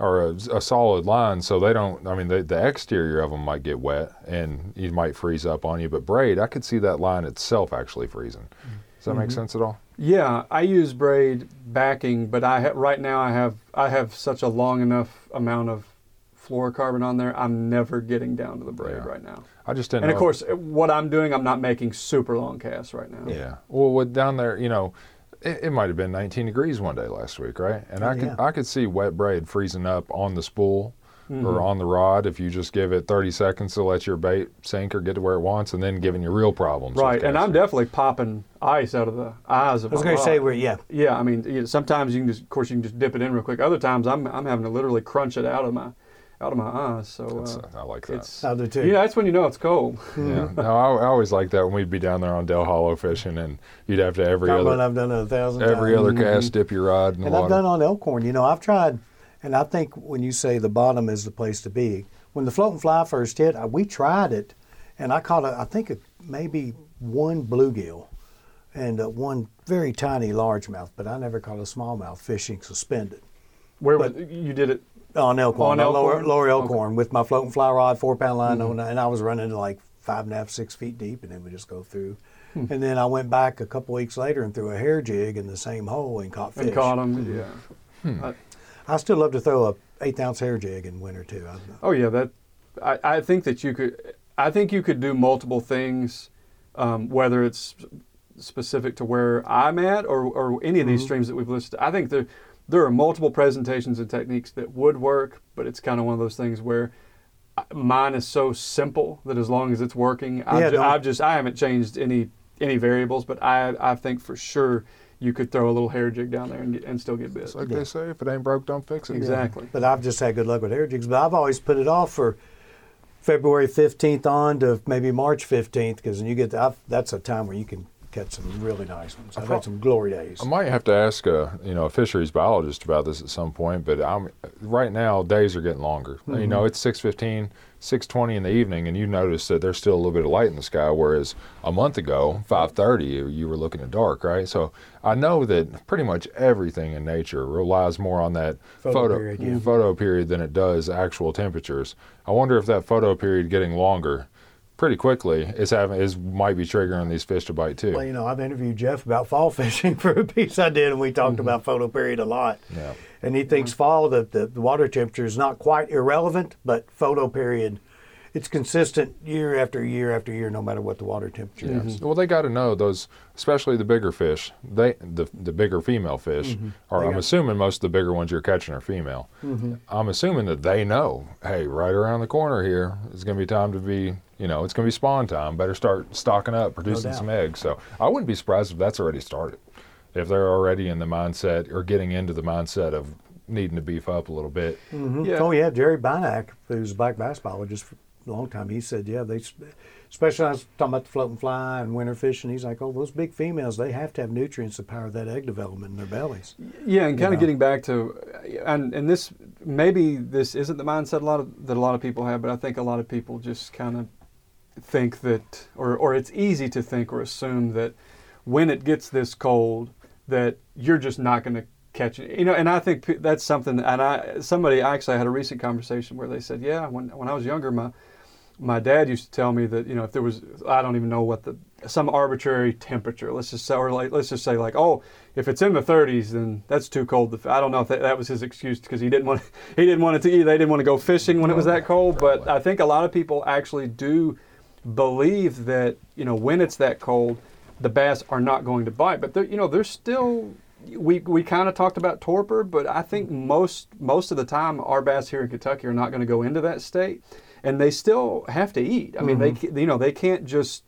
are a, a solid line, so they don't. I mean, the, the exterior of them might get wet and you might freeze up on you. But braid, I could see that line itself actually freezing. Does that make mm-hmm. sense at all? Yeah, I use braid backing, but I ha- right now I have I have such a long enough amount of fluorocarbon on there. I'm never getting down to the braid Yeah. right now. I just didn't. And of course, what I'm doing, I'm not making super long casts right now. Yeah. Well, with down there, you know, it, it might have been 19 degrees one day last week, right? And I could yeah. I could see wet braid freezing up on the spool Mm-hmm. or on the rod if you just give it 30 seconds to let your bait sink or get to where it wants, and then giving you real problems. Right, and I'm definitely popping ice out of the eyes of I was going to say rod. we're yeah. Yeah, I mean, you know, sometimes you can just, of course, you can just dip it in real quick. Other times, I'm I'm having to literally crunch it out of my out of my eyes. So uh, I like that. it's I do too. yeah, that's when you know it's cold. Yeah, no, I, I always like that when we'd be down there on Dale Hollow fishing, and you'd have to every Not one other I've done it a thousand every times. other cast dip your rod in the And I've done on Elkhorn. You know, I've tried, and I think when you say the bottom is the place to be, when the float and fly first hit, I, we tried it, and I caught a, I think a, maybe one bluegill, and uh, one very tiny largemouth, but I never caught a smallmouth fishing suspended Where But- was, you did it? On Elkhorn, On on lower, Elkhorn? Okay. With my floating fly rod, four pound line on, and I was running to like five and a half, six feet deep, and then we just go through. And then I went back a couple weeks later and threw a hair jig in the same hole and caught fish. And caught them. Yeah. Hmm. Uh, I still love to throw a eighth ounce hair jig in winter too. I, oh yeah, that. I, I think that you could. I think you could do multiple things, um, whether it's specific to where I'm at or, or any of these Mm-hmm. streams that we've listed. I think there there are multiple presentations and techniques that would work, but it's kind of one of those things where uh, mine is so simple that as long as it's working, I've, ju- I've just I haven't changed any any variables, but I I think for sure you could throw a little hair jig down there and get, and still get bit. It's like they say, if it ain't broke, don't fix it. Exactly. but I've just had good luck with hair jigs. But I've always put it off for February fifteenth on to maybe March fifteenth because you get I've, that's a time where you can catch some really nice ones. I've had some glory days. I might have to ask a you know a fisheries biologist about this at some point, but I'm right now days are getting longer. You Mm-hmm. know, it's 6:15, 6:20 in the evening, and you notice that there's still a little bit of light in the sky, whereas a month ago, 5:30, you, you were looking at dark, right? So I know that pretty much everything in nature relies more on that Photo photo period, yeah. photo period than it does actual temperatures. I wonder if that photo period getting longer. Pretty quickly is having is might be triggering these fish to bite too. Well, you know, I've interviewed Jeff about fall fishing for a piece I did, and we talked mm-hmm. about photo period a lot. Yeah. And he thinks fall, that the, the water temperature is not quite irrelevant, but photo period, it's consistent year after year after year, no matter what the water temperature Yes. is. Well, they got to know those, especially the bigger fish. They the the bigger female fish, mm-hmm. or They I'm assuming most of the bigger ones you're catching are female. Mm-hmm. I'm assuming that they know, hey, right around the corner here, it's going to be time to be, you know, it's going to be spawn time. Better start stocking up, producing doubt. some eggs. So I wouldn't be surprised if that's already started. If they're already in the mindset or getting into the mindset of needing to beef up a little bit. Yeah. Oh, yeah, Jerry Bynack, who's a black bass biologist for a long time, he said, yeah, they, s- especially I was talking about the float and fly and winter fishing, he's like, oh, those big females, they have to have nutrients to power that egg development in their bellies. Yeah, and kind know. of getting back to, and and this maybe this isn't the mindset a lot of that a lot of people have, but I think a lot of people just kind of think that, or or it's easy to think or assume that when it gets this cold, that you're just not going to catch it. You know, and I think that's something. And I somebody actually I had a recent conversation where they said, yeah, when when I was younger, my my dad used to tell me that you know if there was I don't even know what the some arbitrary temperature let's just say or like let's just say like oh if it's in the 30s then that's too cold. I don't know if that, that was his excuse because he didn't want he didn't want it to eat they didn't want to go fishing when it was that cold but I think a lot of people actually do believe that you know when it's that cold the bass are not going to bite but you know they're still we, we kind of talked about torpor, but I think most most of the time our bass here in Kentucky are not going to go into that state, and they still have to eat. I mean, they you know they can't just,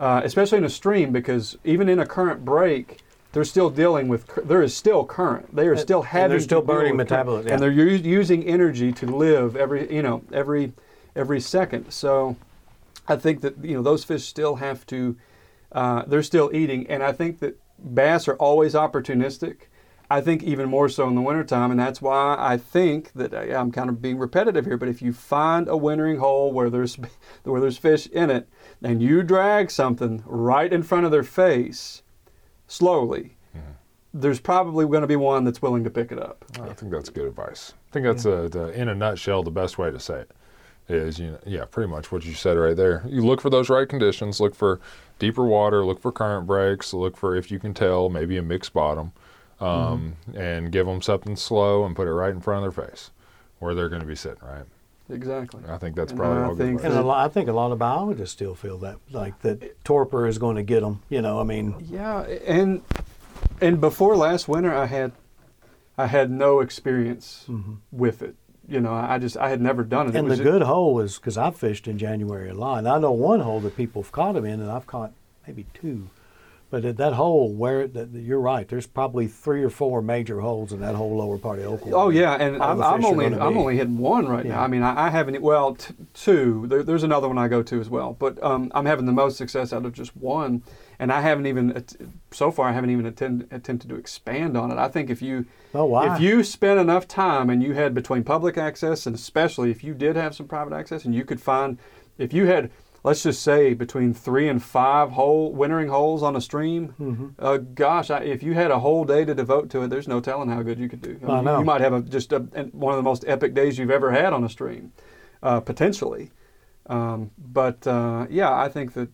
uh, especially in a stream, because even in a current break, they're still dealing with there is still current. They are And- still and having they're still burning metabolism, yeah. and they're u- using energy to live every you know every every second. So. I think that you know those fish still have to, uh, they're still eating, and I think that bass are always opportunistic. I think even more so in the wintertime, and that's why I think that uh, I- I'm kind of being repetitive here. But if you find a wintering hole where there's where there's fish in it, and you drag something right in front of their face, slowly, mm-hmm. there's probably going to be one that's willing to pick it up. I think that's good advice. I think that's a, uh, the, in a nutshell the best way to say it is you know yeah pretty much what you said right there. You look for those right conditions. Look for deeper water. Look for current breaks. Look for if you can tell maybe a mixed bottom, um, and give them something slow and put it right in front of their face where they're going to be sitting. Right. Exactly. I think that's And probably I all think advice. And a lot, I think a lot of biologists still feel that, like that torpor is going to get them. You know, I mean, Yeah, and and before last winter, I had I had no experience with it. You know, I just I had never done it. It and the was ju- good hole is because I've fished in January a lot. And I know one hole that people have caught them in, and I've caught maybe two. But at that hole, where you're right, there's probably three or four major holes in that whole lower part of Oklahoma. Oh yeah, and I'm, I'm only I'm only hitting one right now. I mean, I, I haven't well t- two. There, there's another one I go to as well, but um, I'm having the most success out of just one, and I haven't even so far I haven't even attend, attempted to expand on it. I think if you Oh, if you spent enough time and you had between public access and especially if you did have some private access and you could find if you had let's just say between three and five hole wintering holes on a stream Mm-hmm. uh, gosh I, if you had a whole day to devote to it there's no telling how good you could do I mean, know. you might have a, just a, one of the most epic days you've ever had on a stream uh, potentially um, but uh, yeah i think that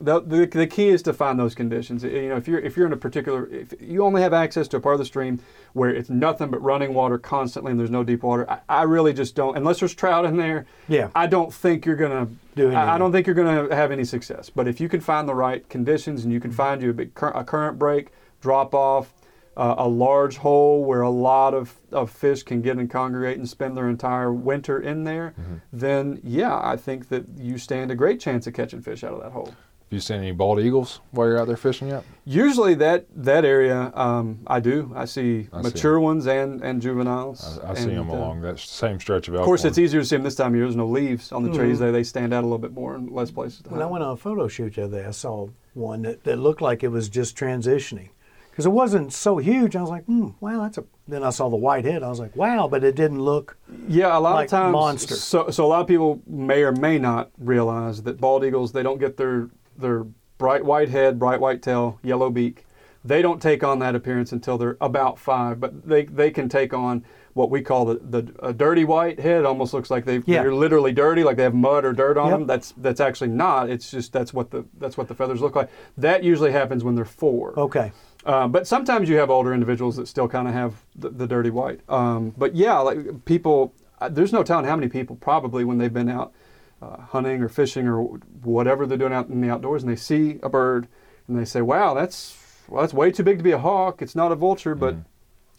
the, the, the key is to find those conditions. You know, if you're if you're in a particular, if you only have access to a part of the stream where it's nothing but running water constantly and there's no deep water, I, I really just don't. Unless there's trout in there, Yeah. I don't think you're gonna Do I, I don't think you're gonna have any success. But if you can find the right conditions and you can find you a big cur- a current break, drop off, uh, a large hole where a lot of, of fish can get and congregate and spend their entire winter in there, then yeah, I think that you stand a great chance of catching fish out of that hole. Have you seen any bald eagles while you're out there fishing yet? Usually that that area, um, I do. I see I see mature ones and and juveniles. I, I see them uh, along that same stretch of Of Elkhorn. course, it's easier to see them this time of year. There's no leaves on the trees. They they stand out a little bit more in less places. To When I went on a photo shoot the other day, I saw one that, that looked like it was just transitioning. Because it wasn't so huge. I was like, hmm, wow, that's a. Then I saw the white head. I was like, wow, but it didn't look. Yeah, a lot like of times. monster. So, so a lot of people may or may not realize that bald eagles they don't get their their bright white head, bright white tail, yellow beak. They don't take on that appearance until they're about five, but they they can take on what we call the, the a dirty white head. Almost looks like they've, Yeah. they're literally dirty, like they have mud or dirt on Yep. them. That's that's actually not. It's just that's what the that's what the feathers look like. That usually happens when they're four. Okay. Uh, but sometimes you have older individuals that still kind of have the, the dirty white. Um, but yeah, like people, uh, there's no telling how many people probably when they've been out uh, hunting or fishing or whatever they're doing out in the outdoors and they see a bird and they say, "Wow, that's well, that's way too big to be a hawk. It's not a vulture, but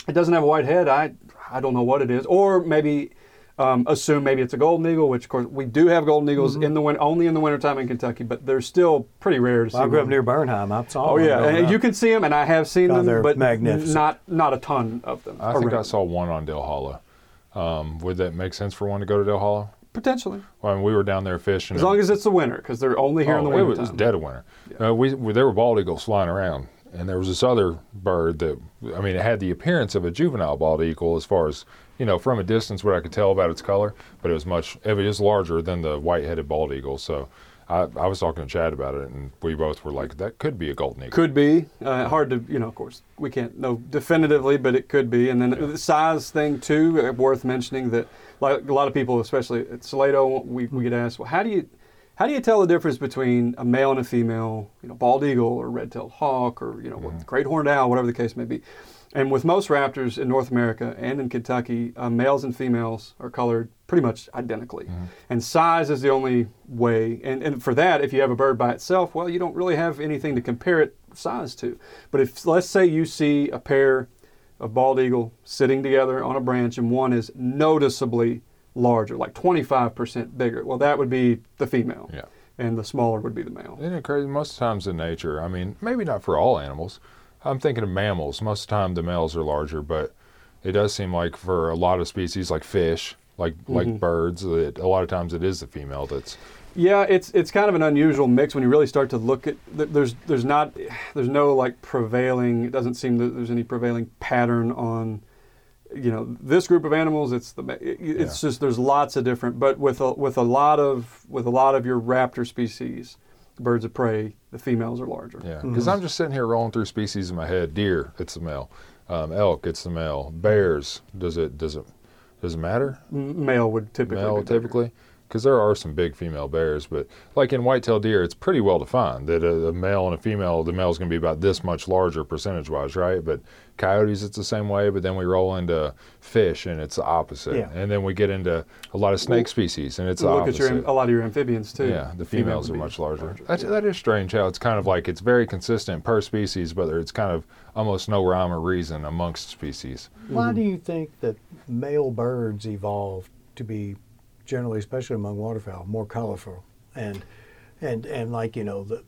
it doesn't have a white head. I I don't know what it is." Or maybe. Um, assume maybe it's a golden eagle, which of course we do have golden eagles in the win- only in the wintertime in Kentucky, but they're still pretty rare to see. I grew up one. near Bernheim. I saw. Oh one yeah, and up. you can see them, and I have seen God, them, they're but magnificent. not not a ton of them. I think I saw one on Dale Hollow. Um, would that make sense for one to go to Dale Hollow? Potentially, Well, I mean, we were down there fishing. as long as it's the winter, because they're only here in the winter. it was dead of winter. Uh, we, we there were bald eagles flying around, and there was this other bird that I mean, it had the appearance of a juvenile bald eagle as far as you know from a distance what I could tell about its color, but it was much it is larger than the white-headed bald eagle. So I, I was talking to Chad about it, and we both were like, that could be a golden eagle. Could be uh, hard to, you know. Of course, we can't know definitively, but it could be. And then the size thing too, uh, worth mentioning that like a lot of people, especially at Salato, we, we get asked, well, how do you how do you tell the difference between a male and a female, you know, bald eagle or red-tailed hawk or you know, what great horned owl, whatever the case may be? And with most raptors in North America and in Kentucky, uh, males and females are colored pretty much identically. And size is the only way. And, and for that, if you have a bird by itself, well, you don't really have anything to compare it size to. But if, let's say, you see a pair of bald eagle sitting together on a branch and one is noticeably larger, like 25% bigger, well, that would be the female. Yeah. And the smaller would be the male. Isn't it crazy? Most times in nature, I mean, maybe not for all animals. I'm thinking of mammals. Most of the time, the males are larger, but it does seem like for a lot of species, like fish, like Mm-hmm. like birds, that a lot of times it is the female that's Yeah, it's it's kind of an unusual mix when you really start to look at. There's there's not there's no like prevailing. It doesn't seem that there's any prevailing pattern on, you know, this group of animals. It's the it's just there's lots of different. But with a with a lot of with a lot of your raptor species, birds of prey, the females are larger. Yeah, because I'm just sitting here rolling through species in my head. Deer, it's the male. Um, elk, it's the male. Bears, does it does it does it matter? Male would typically. male typically because there are some big female bears but like in white-tailed deer it's pretty well defined that a, a male and a female the male is going to be about this much larger percentage wise right but coyotes it's the same way but then we roll into fish and it's the opposite Yeah. and then we get into a lot of snake species and it's the Look opposite at your a lot of your amphibians too. yeah, the females would are much larger. That's, that is strange how it's kind of like it's very consistent per species, but it's kind of almost no rhyme or reason amongst species. Why do you think that male birds evolved to be generally, especially among waterfowl, more colorful and and and like you know the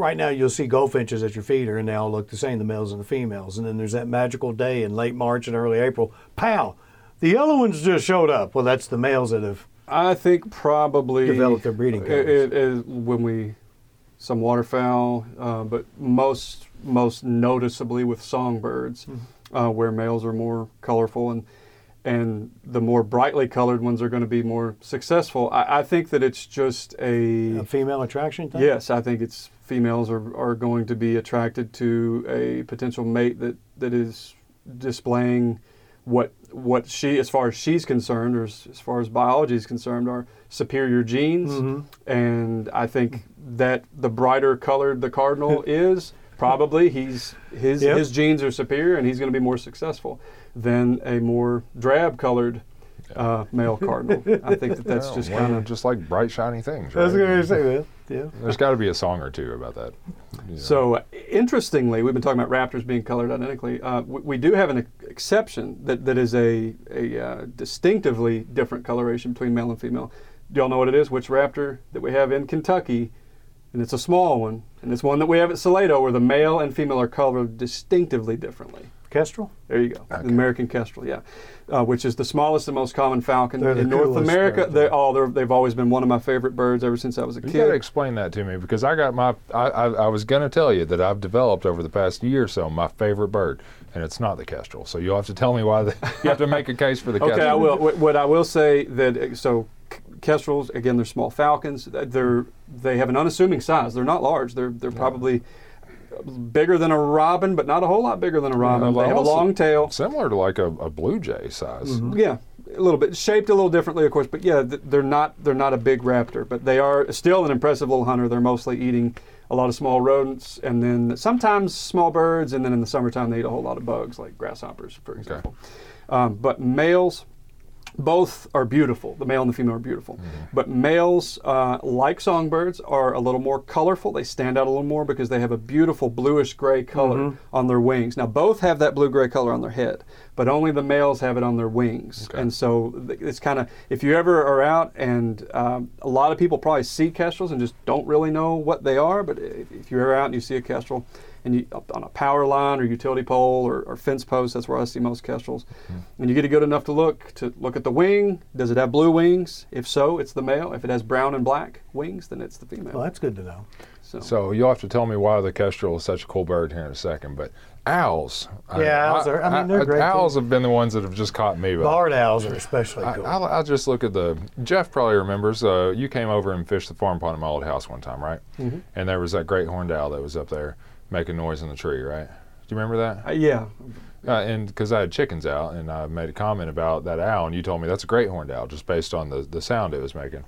right now you'll see goldfinches at your feeder and they all look the same, the males and the females, and then there's that magical day in late March and early April, pow, the yellow ones just showed up. Well, that's the males that have I think probably Develop their breeding it, it is when we some waterfowl, uh, but most most noticeably with songbirds, Hmm. uh, where males are more colorful and and the more brightly colored ones are going to be more successful. I, I think that it's just a a female attraction thing. Yes, I think it's females are, are going to be attracted to a potential mate that, that is displaying what what she, as far as she's concerned, or as, as far as biology is concerned, are superior genes. Mm-hmm. And I think that the brighter colored the cardinal is, probably he's his Yep. his genes are superior, and he's going to be more successful than a more drab colored uh, male cardinal. I think that that's Well, just kind of just like bright shiny things. I was right? going to say that. Yeah. There's got to be a song or two about that. you know. So, uh, interestingly, we've been talking about raptors being colored identically. Uh, we, we do have an exception that, that is a, a uh, distinctively different coloration between male and female. Do y'all know what it is? Which raptor that we have in Kentucky? And it's a small one. And it's one that we have at Salato where the male and female are colored distinctively differently. Kestrel. There you go. Okay. The American kestrel, yeah, uh, which is the smallest and most common falcon They're the in North America. bird, They, yeah. oh, they're, they've always been one of my favorite birds ever since I was a kid. You kid. got to explain that to me because I got my. I, I, I was going to tell you that I've developed over the past year or so my favorite bird, and it's not the kestrel. So you'll have to tell me why. The, you have to make a case for the Okay, kestrel. Okay, I will. What- What I will say that uh, so kestrels again, they're small falcons. They're they have an unassuming size. They're not large. They're they're probably bigger than a robin, but not a whole lot bigger than a robin. they're they have a long tail. Similar to like a, a blue jay size. Yeah, a little bit shaped a little differently, of course. But yeah, they're not they're not a big raptor, but they are still an impressive little hunter. They're mostly eating a lot of small rodents, and then sometimes small birds, and then in the summertime they eat a whole lot of bugs like grasshoppers, for example. Um, but males. Both are beautiful. The male and the female are beautiful. But males, uh, like songbirds, are a little more colorful. They stand out a little more because they have a beautiful bluish gray color on their wings. Now, both have that blue gray color on their head, but only the males have it on their wings. And so it's kind of, if you ever are out and um, a lot of people probably see kestrels and just don't really know what they are, but if, if you're out and you see a kestrel, and you on a power line or utility pole or, or fence post. That's where I see most kestrels. And you get a good enough to look to look at the wing. Does it have blue wings? If so, it's the male. If it has brown and black wings, then it's the female. Well, that's good to know. so, So you'll have to tell me why the kestrel is such a cool bird here in a second. But owls, Yeah, owls are- I mean, they're great, too. Owls have been the ones that have just caught me. by- Barred owls are especially I, cool. I'll, I'll just look at the. Jeff probably remembers. Uh, you came over and fished the farm pond at my old house one time, right? Mm-hmm. And there was that great horned owl that was up there making noise in the tree, right? Do you remember that? uh, yeah, Uh, and because I had chickens out, and I made a comment about that owl, and you told me that's a great horned owl just based on the, the sound it was making.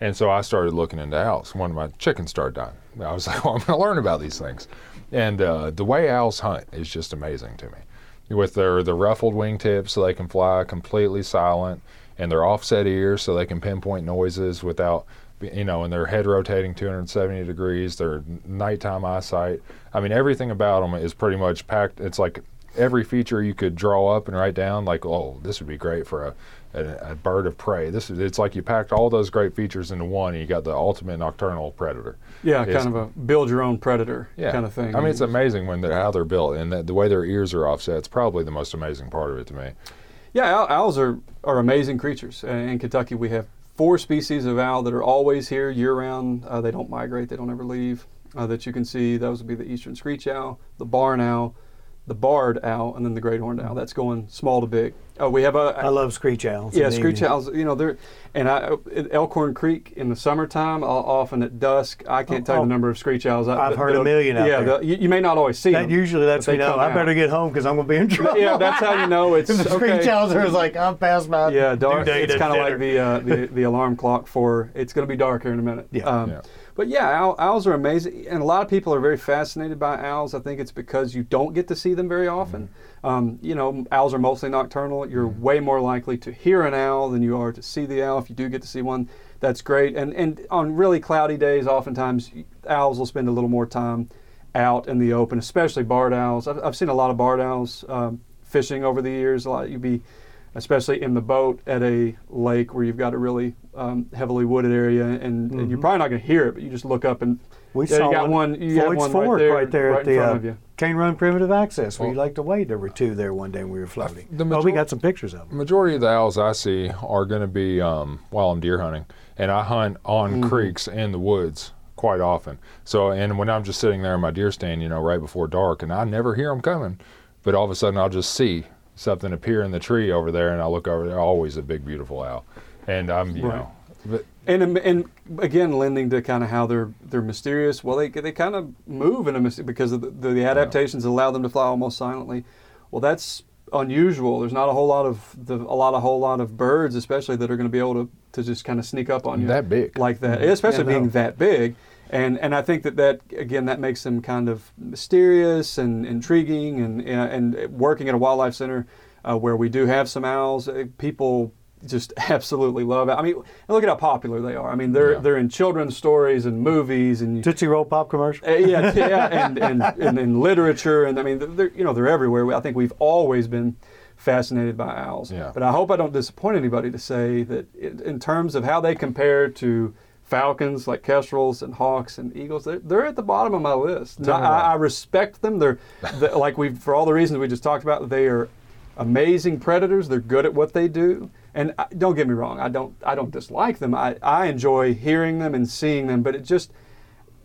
And so I started looking into owls. One of my chickens started dying. I was like, well, I'm going to learn about these things. And uh, the way owls hunt is just amazing to me. With their the ruffled wingtips, so they can fly completely silent, and their offset ears, so they can pinpoint noises without, you know, and their head rotating 270 degrees. Their nighttime eyesight. I mean, everything about them is pretty much packed. It's like every feature you could draw up and write down. Like, oh, this would be great for a, a, a bird of prey. This is. It's like you packed all those great features into one, and you got the ultimate nocturnal predator. yeah, It's- kind of a build your own predator yeah. kind of thing. I mean, it's amazing when they're how they're built, and that the way their ears are offset. It's probably the most amazing part of it to me. Yeah, owls are, are amazing creatures. In Kentucky, we have four species of owl that are always here year round. Uh, they don't migrate, they don't ever leave. Uh, that you can see, those would be the eastern screech owl, the barn owl, the barred owl, and then the great horned owl. That's going small to big. Oh, we have a I love screech owls. yeah, screech evening. owls. You know, they're and I at Elkhorn Creek in the summertime, I'll, often at dusk. I can't tell you Oh, the number of screech owls. I- I've heard a million out yeah, there. the- you, you may not always see That them. usually that's but me they know come I out. better get home because I'm going to be in trouble. Yeah, that's how you know it's the screech okay. owls are like I'm past my Yeah, due dark. date It's kind of like the, uh, the the alarm clock for it's going to be dark here in a minute. Yeah. Um, Yeah. But yeah, owl, owls are amazing, and a lot of people are very fascinated by owls. I think it's because you don't get to see them very often. Um, you know, owls are mostly nocturnal. You're way more likely to hear an owl than you are to see the owl. If you do get to see one, that's great. And and on really cloudy days, oftentimes owls will spend a little more time out in the open, especially barred owls. I've, I've seen a lot of barred owls um, fishing over the years. A lot you'd be especially in the boat at a lake where you've got a really um, heavily wooded area, and, and you're probably not going to hear it, but you just look up and Mm-hmm. We yeah, saw you got one, one. You got Floyd's one Fork right there, right there in at front the of you. uh, Cane Run Primitive Access, where you Well- like to wade. There were two there one day when we were floating. The oh, we got some pictures of them. majority of the owls I see are going to be um, while I'm deer hunting, and I hunt on Mm-hmm. creeks in the woods quite often. So, and when I'm just sitting there in my deer stand, you know, right before dark, and I never hear them coming, but all of a sudden I'll just see something appear in the tree over there, and I look over there, always a big beautiful owl, and I'm you Right. know, but And and again, lending to kind of how they're they're mysterious. Well, they they kind of move in a myster- because of the, the adaptations allow them to fly almost silently. Well, that's unusual. There's not a whole lot of the, a lot a whole lot of birds, especially that are going to be able to, to just kind of sneak up on you That big. like that, especially Yeah, no. being that big. And and I think that that again that makes them kind of mysterious and intriguing and and, and working at a wildlife center uh, where we do have some owls, uh, people just absolutely love it. I mean, look at how popular they are. I mean, they're Yeah. they're in children's stories and movies and Tootsie Roll Pop commercial. uh, yeah, yeah, and, and, and in literature, and I mean, they're you know they're everywhere. I think we've always been fascinated by owls. Yeah. But I hope I don't disappoint anybody to say that in, in terms of how they compare to falcons like kestrels and hawks and eagles, they're, they're at the bottom of my list. I. I respect them. They're, they like we for all the reasons we just talked about. They are amazing predators. They're good at what they do. And I, don't get me wrong, I don't I don't dislike them. I, I enjoy hearing them and seeing them, but it just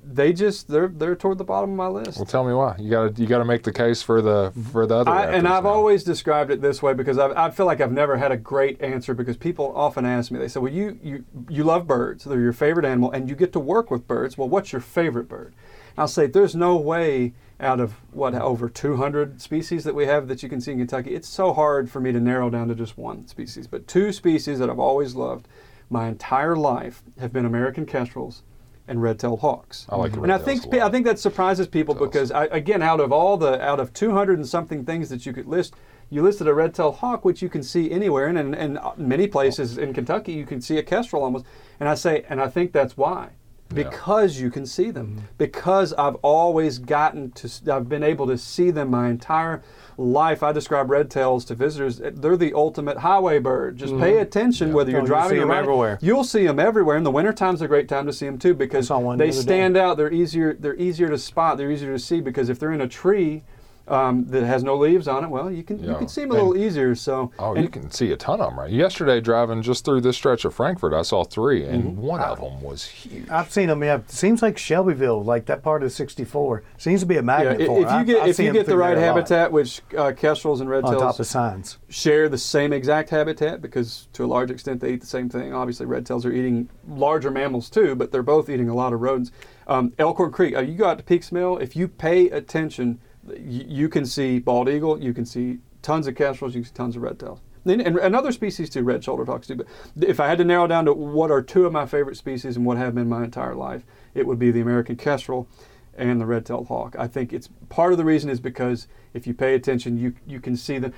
they just they're they're toward the bottom of my list. well, tell me why you got to you got to make the case for the for the other. I, and I've now. always described it this way because I've, I feel like I've never had a great answer because people often ask me, they say, well, you, you, you love birds, they're your favorite animal, and you get to work with birds. Well, what's your favorite bird? And I'll say, there's no way out of what, over 200 species that we have that you can see in Kentucky, it's so hard for me to narrow down to just one species. But two species that I've always loved my entire life have been American kestrels and red-tailed hawks. I like the And I think. I think that surprises people because I, again, out of all the out of 200 and something things that you could list, you listed a red-tailed hawk, which you can see anywhere, and in, in many places in Kentucky you can see a kestrel almost. And I say, and I think that's why, because you can see them, because I've always gotten to, i've been able to see them my entire life. I describe red-tails to visitors; eh, they're the ultimate highway bird. Just pay mm-hmm. attention whether Oh, you're you driving see 'em around. everywhere. You'll see them everywhere. In the wintertime's a great time to see them too because they other day. stand out. They're easier. They're easier to spot. They're easier to see because if they're in a tree um, that has no leaves on it, well, you can you can see them a little easier. So Oh, and- you can see a ton of them, right? Yesterday, driving just through this stretch of Frankfort, I saw three, and Mm-hmm. one of them was huge. I've seen them. Yeah, it seems like Shelbyville, like that part of 64, seems to be a yeah, magnet i- for if 'em. you I- get I if see you 'em get the right there a lot. habitat, which uh, kestrels and red on top tails of signs. share the same exact habitat because to a large extent they eat the same thing. Obviously, red tails are eating larger mammals too, but they're both eating a lot of rodents. Um, Elkhorn Creek, uh, you go out to Peaks Mill, if you pay attention, you, can see bald eagle, you can see tons of kestrels, you can see tons of red tails. And, and, other species too, red shoulder hawks too. But if I had to narrow down to what are two of my favorite species and what have been my entire life, it would be the American kestrel and the red-tailed hawk. I think it's part of the reason is because if you pay attention, you you can see them.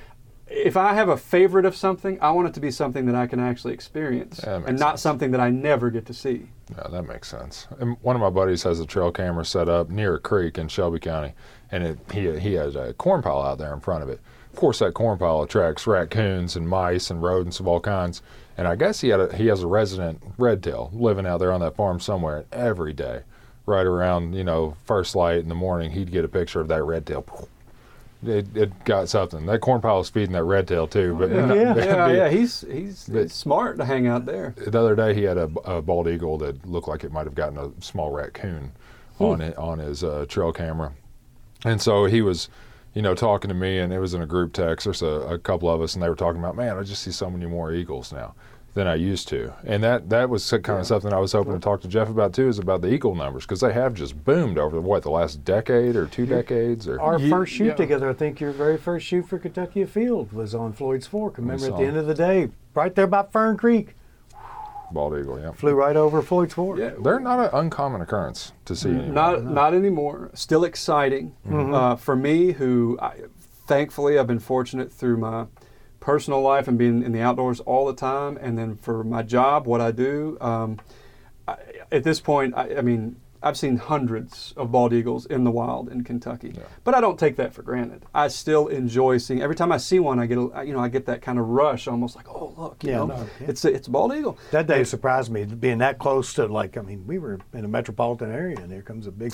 If I have a favorite of something, I want it to be something that I can actually experience, and not sense. something that I never get to see. Yeah, that makes sense. And one of my buddies has a trail camera set up near a creek in Shelby County, and it, he he has a corn pile out there in front of it. Of course, that corn pile attracts raccoons and mice and rodents of all kinds. And I guess he had a, he has a resident red tail living out there on that farm somewhere. Every day, right around you know first light in the morning, he'd get a picture of that red tail it, it got something. That corn pile is feeding that red tail too. But Yeah, not- Yeah. yeah, the- yeah. He's he's, he's smart to hang out there. the other day he had a, a bald eagle that looked like it might have gotten a small raccoon on it on his uh, trail camera, and so he was, you know, talking to me, and it was in a group text. There's a, a couple of us, and they were talking about, man, I just see so many more eagles now than I used to, and that that was kind of something I was hoping to talk to Jeff about too, is about the eagle numbers because they have just boomed over what the last decade or two decades or Our Ye- first shoot yeah. together, I think your very first shoot for Kentucky Afield was on Floyd's Fork. Remember, at the end of the day, right there by Fern Creek, bald eagle. Yeah, flew right over Floyd's Fork. Yeah, they're not an uncommon occurrence to see anymore. Not not anymore. Still exciting uh, for me, who I, thankfully I've been fortunate through my personal life and being in the outdoors all the time, and then for my job, what I do. Um, I, at this point, I, I mean, I've seen hundreds of bald eagles in the wild in Kentucky, but I don't take that for granted. I still enjoy seeing. Every time I see one, I get a, you know I get that kind of rush, almost like oh look, you Yeah, know, no, yeah. it's a, it's a bald eagle. That day surprised me, being that close to like. I mean, we were in a metropolitan area, and here comes a big.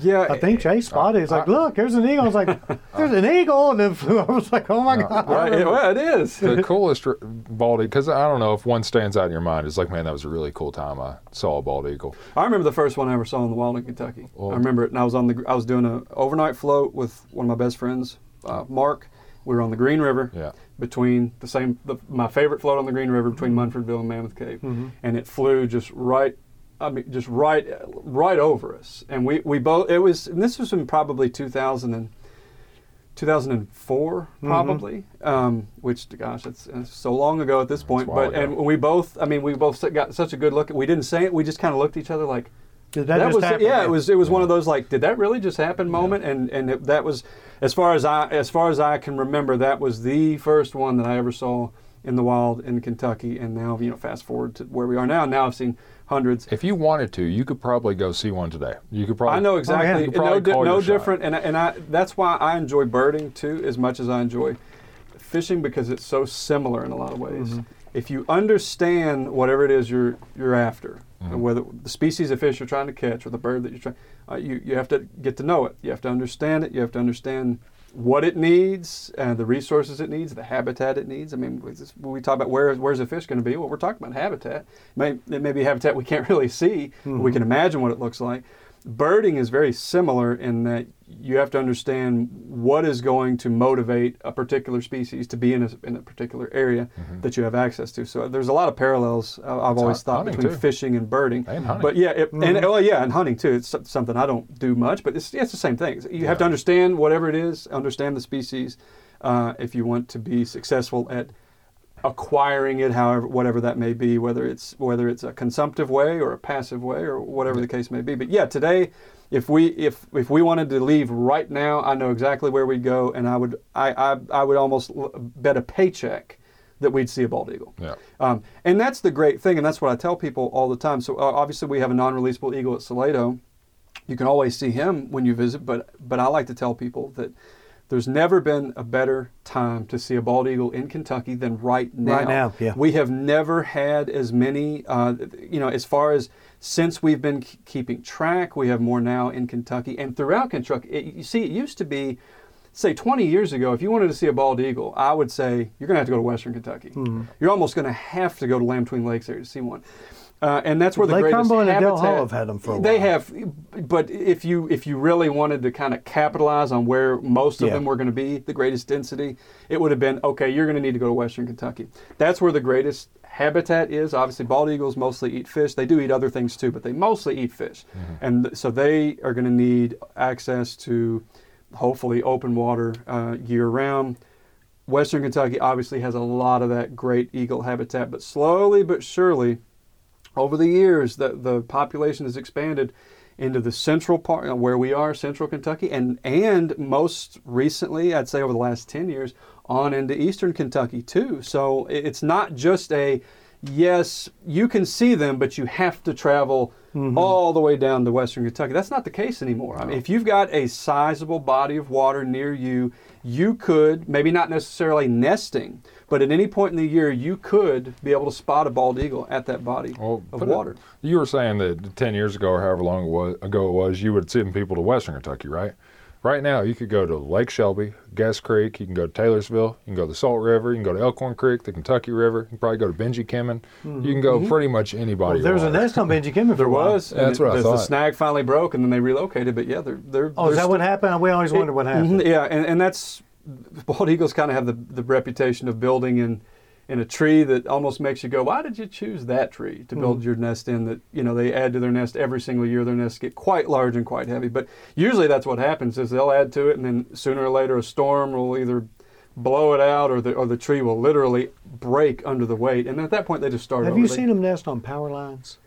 Yeah, I think Chase spotted. He's like, "Look, there's an eagle." I was like, "There's an eagle," and then flew. I was like, "Oh my god!" Right, it, well, it is. the coolest r- bald eagle, because I don't know if one stands out in your mind. It's like, man, that was a really cool time. I saw a bald eagle. I remember the first one I ever saw in the wild in Kentucky. Well- I remember it, and I was on the I was doing a overnight float with one of my best friends, uh, Mark. We were on the Green River Yeah. between the same the, my favorite float on the Green River between Munfordville and Mammoth Cave, and it flew just right. I mean, just right, right over us, and we, we both. It was, and this was in probably 2000 and 2004, probably. Um, which, gosh, it's, it's so long ago at this point. But and we both, I mean, we both got such a good look. We didn't say it. We just kind of looked at each other like, Did that, just was happen? yeah. It was it was one of those like, did that really just happen moment? And and it, that was as far as I as far as I can remember, that was the first one that I ever saw in the wild in Kentucky. And now you know, fast forward to where we are now. Now I've seen hundreds. If you wanted to, you could probably go see one today. You could probably. I know exactly. You could no di- no shot. different, and and I that's why I enjoy birding too as much as I enjoy fishing because it's so similar in a lot of ways. Mm-hmm. If you understand whatever it is you're you're after, Mm-hmm. whether the species of fish you're trying to catch or the bird that you're trying, uh, you you have to get to know it. You have to understand it. You have to understand what it needs and the resources it needs, the habitat it needs. I mean, when we talk about where where's a fish going to be, well, we're talking about habitat. It may, it may be habitat we can't really see, but we mm-hmm. can imagine what it looks like. Birding is very similar in that you have to understand what is going to motivate a particular species to be in a, in a particular area that you have access to. So there's a lot of parallels uh, I've always thought between too. fishing and birding. And hunting. But yeah, it, and well, yeah, and hunting too. It's something I don't do much, but it's, it's the same thing. You have to understand whatever it is, understand the species, uh, if you want to be successful at acquiring it, however, whatever that may be, whether it's whether it's a consumptive way or a passive way or whatever the case may be. But yeah, today, if we if if we wanted to leave right now, I know exactly where we'd go, and I would I I, I would almost bet a paycheck that we'd see a bald eagle. Yeah. Um, and that's the great thing, and that's what I tell people all the time. So uh, obviously, we have a non-releasable eagle at Salato. You can always see him when you visit, but but I like to tell people that there's never been a better time to see a bald eagle in Kentucky than right now. Right now, yeah. We have never had as many, uh, you know, as far as since we've been k- keeping track, we have more now in Kentucky and throughout Kentucky. It, you see, it used to be, say, 20 years ago, if you wanted to see a bald eagle, I would say you're going to have to go to Western Kentucky. Hmm. You're almost going to have to go to Land Between Lakes area to see one. Uh, and that's where the Lake greatest Cumberland and Del habitat. Hall have had them for a They have, but if you if you really wanted to kind of capitalize on where most of Yeah. them were going to be, the greatest density, it would have been okay. You're going to need to go to Western Kentucky. That's where the greatest habitat is. Obviously, bald eagles mostly eat fish. They do eat other things too, but they mostly eat fish, and so they are going to need access to hopefully open water uh, year round. Western Kentucky obviously has a lot of that great eagle habitat, but slowly but surely, over the years, the, the population has expanded into the central part where we are, central Kentucky, and and most recently, I'd say over the last ten years, on into eastern Kentucky too. So it's not just a yes, you can see them, but you have to travel mm-hmm. all the way down to western Kentucky. That's not the case anymore. I mean, if you've got a sizable body of water near you, you could maybe not necessarily nesting, but at any point in the year, you could be able to spot a bald eagle at that body Well, of put it- water. you were saying that 10 years ago or however long it was, ago it was, you would send people to Western Kentucky, right? Right now, you could go to Lake Shelby, Guist Creek. You can go to Taylorsville. You can go to the Salt River. You can go to Elkhorn Creek, the Kentucky River. You can probably go to Benjy Kinman. You can go pretty much anybody. Well, there was a nest on Benjy Kinman for There was. Yeah, that's and what I the, thought. The snag finally broke, and then they relocated. But yeah, they're they're. Oh, is they're that what happened? We always wondered what happened. Mhm, Yeah, and, and that's bald eagles kind of have the, the reputation of building in in a tree that almost makes you go, why did you choose that tree to build mm. your nest in? That you know they add to their nest every single year. Their nests get quite large and quite heavy. But usually that's what happens is they'll add to it, and then sooner or later a storm will either blow it out or the or the tree will literally break under the weight. And at that point they just start Have over. you They- seen them nest on power lines?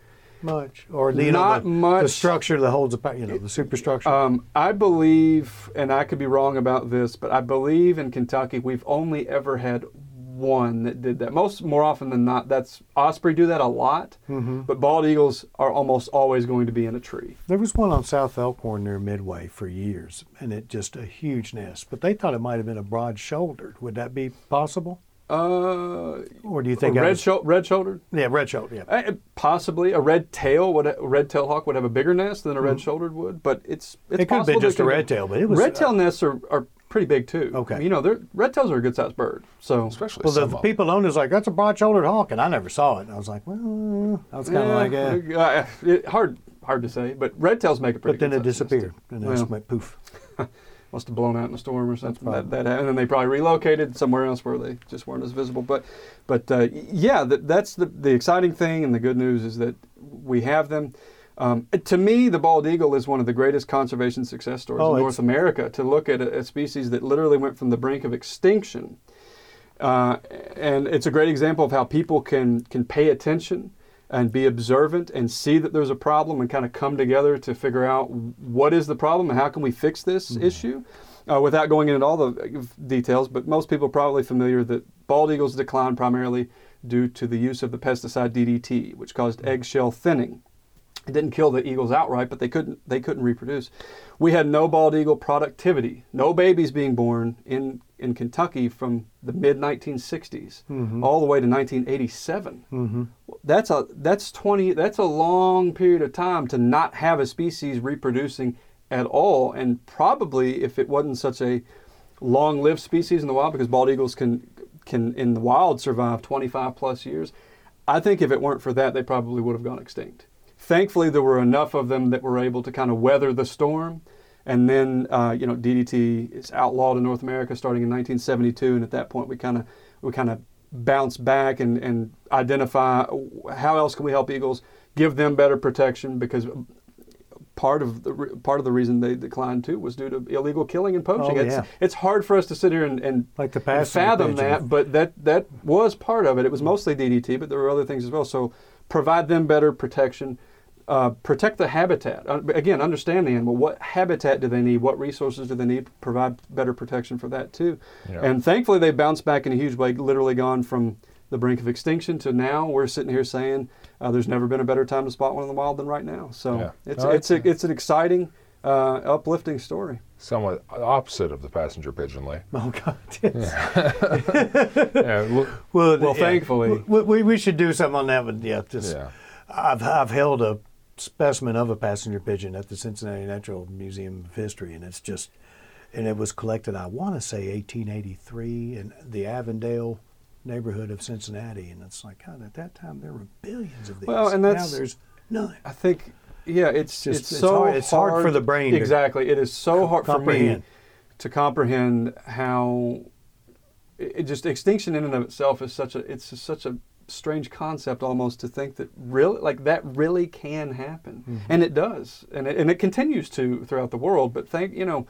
Much or the, you know, Not the, much. the structure that holds the you know the superstructure. Um, I believe, and I could be wrong about this, but I believe in Kentucky we've only ever had one that did that. Most more often than not, that's osprey do that a lot, Mm-hmm. but bald eagles are almost always going to be in a tree. there was one on South Elkhorn near Midway for years, and it just a huge nest. But they thought it might have been a broad-shouldered. Would that be possible? Uh, Or do you think that red was- shou- red shouldered. Yeah, red-shouldered. Yeah. Uh, possibly a red tail would a red tail hawk would have a bigger nest than a red shouldered would, but it's it's Mm-hmm. It could have been just a red tail, but it was- red tail nests are, are pretty big too. Okay. you know, they're red tails are a good sized bird. So especially Well, the, the people owned it was like, that's a broad-shouldered hawk, and I never saw it. And I was like, well, I was kind of like, eh. uh, it- hard hard to say, but red tails make a pretty. But then it good sized nest, disappeared, too. and it Well, just went poof. must have blown out in a storm or something. That, that and then they probably relocated somewhere else where they just weren't as visible. But but uh, yeah, that, that's the the exciting thing and the good news is that we have them. Um, to me, the bald eagle is one of the greatest conservation success stories Oh, in North America. To look at a, a species that literally went from the brink of extinction, uh, and it's a great example of how people can can pay attention and be observant and see that there's a problem and kind of come together to figure out what is the problem and how can we fix this mm-hmm. issue? Uh, without going into all the uh, details but most people are probably familiar that bald eagles decline primarily due to the use of the pesticide DDT which caused mm-hmm. eggshell thinning it didn't kill the eagles outright, but they couldn't they couldn't reproduce. We had no bald eagle productivity, no babies being born in in Kentucky from the mid 1960s mm-hmm. all the way to 1987. Mm-hmm. That's a that's 20 that's a long period of time to not have a species reproducing at all, and probably if it wasn't such a long-lived species in the wild, because bald eagles can can in the wild survive 25 plus years. I think if it weren't for that, they probably would have gone extinct. Thankfully, there were enough of them that were able to kind of weather the storm. And then, uh, you know, DDT is outlawed in North America starting in 1972, and at that point, we kind of we kind of bounce back and, and identify how else can we help eagles, give them better protection because part of the part of the reason they declined too was due to illegal killing and poaching. Oh, it's, yeah. it's hard for us to sit here and, and, Like the and fathom that, but that that was part of it. It was mostly DDT, but there were other things as well. So provide them better protection. Uh, protect the habitat. Uh, again, understand the animal. What habitat do they need? What resources do they need? Provide better protection for that too. Yeah. And thankfully, they bounced back in a huge way. Literally gone from the brink of extinction to now. We're sitting here saying uh, there's never been a better time to spot one in the wild than right now. So Yeah. it's No, it's it's- a, it's an exciting, uh, uplifting story. somewhat opposite of the passenger pigeon Lee. Oh God. Yes. Yeah, look, Well, Well, thankfully. we, we, we should do something on that. But yeah, just yeah. I've I've held a specimen of a passenger pigeon at the Cincinnati Natural Museum of History, and it's just, and it was collected. I want to say 1883 in the Avondale neighborhood of Cincinnati, and it's like God, at that time there were billions of these. Well, and that's- now there's none. I think, yeah, it's Just- it's, it's so hard- it's hard for the brain to Exactly, it is so hard for me comprehend. to comprehend how it, it just extinction in and of itself is such a it's just such a strange concept almost to think that really like that really can happen, Mm-hmm. and it does, and it, and it continues to throughout the world. But thank you know,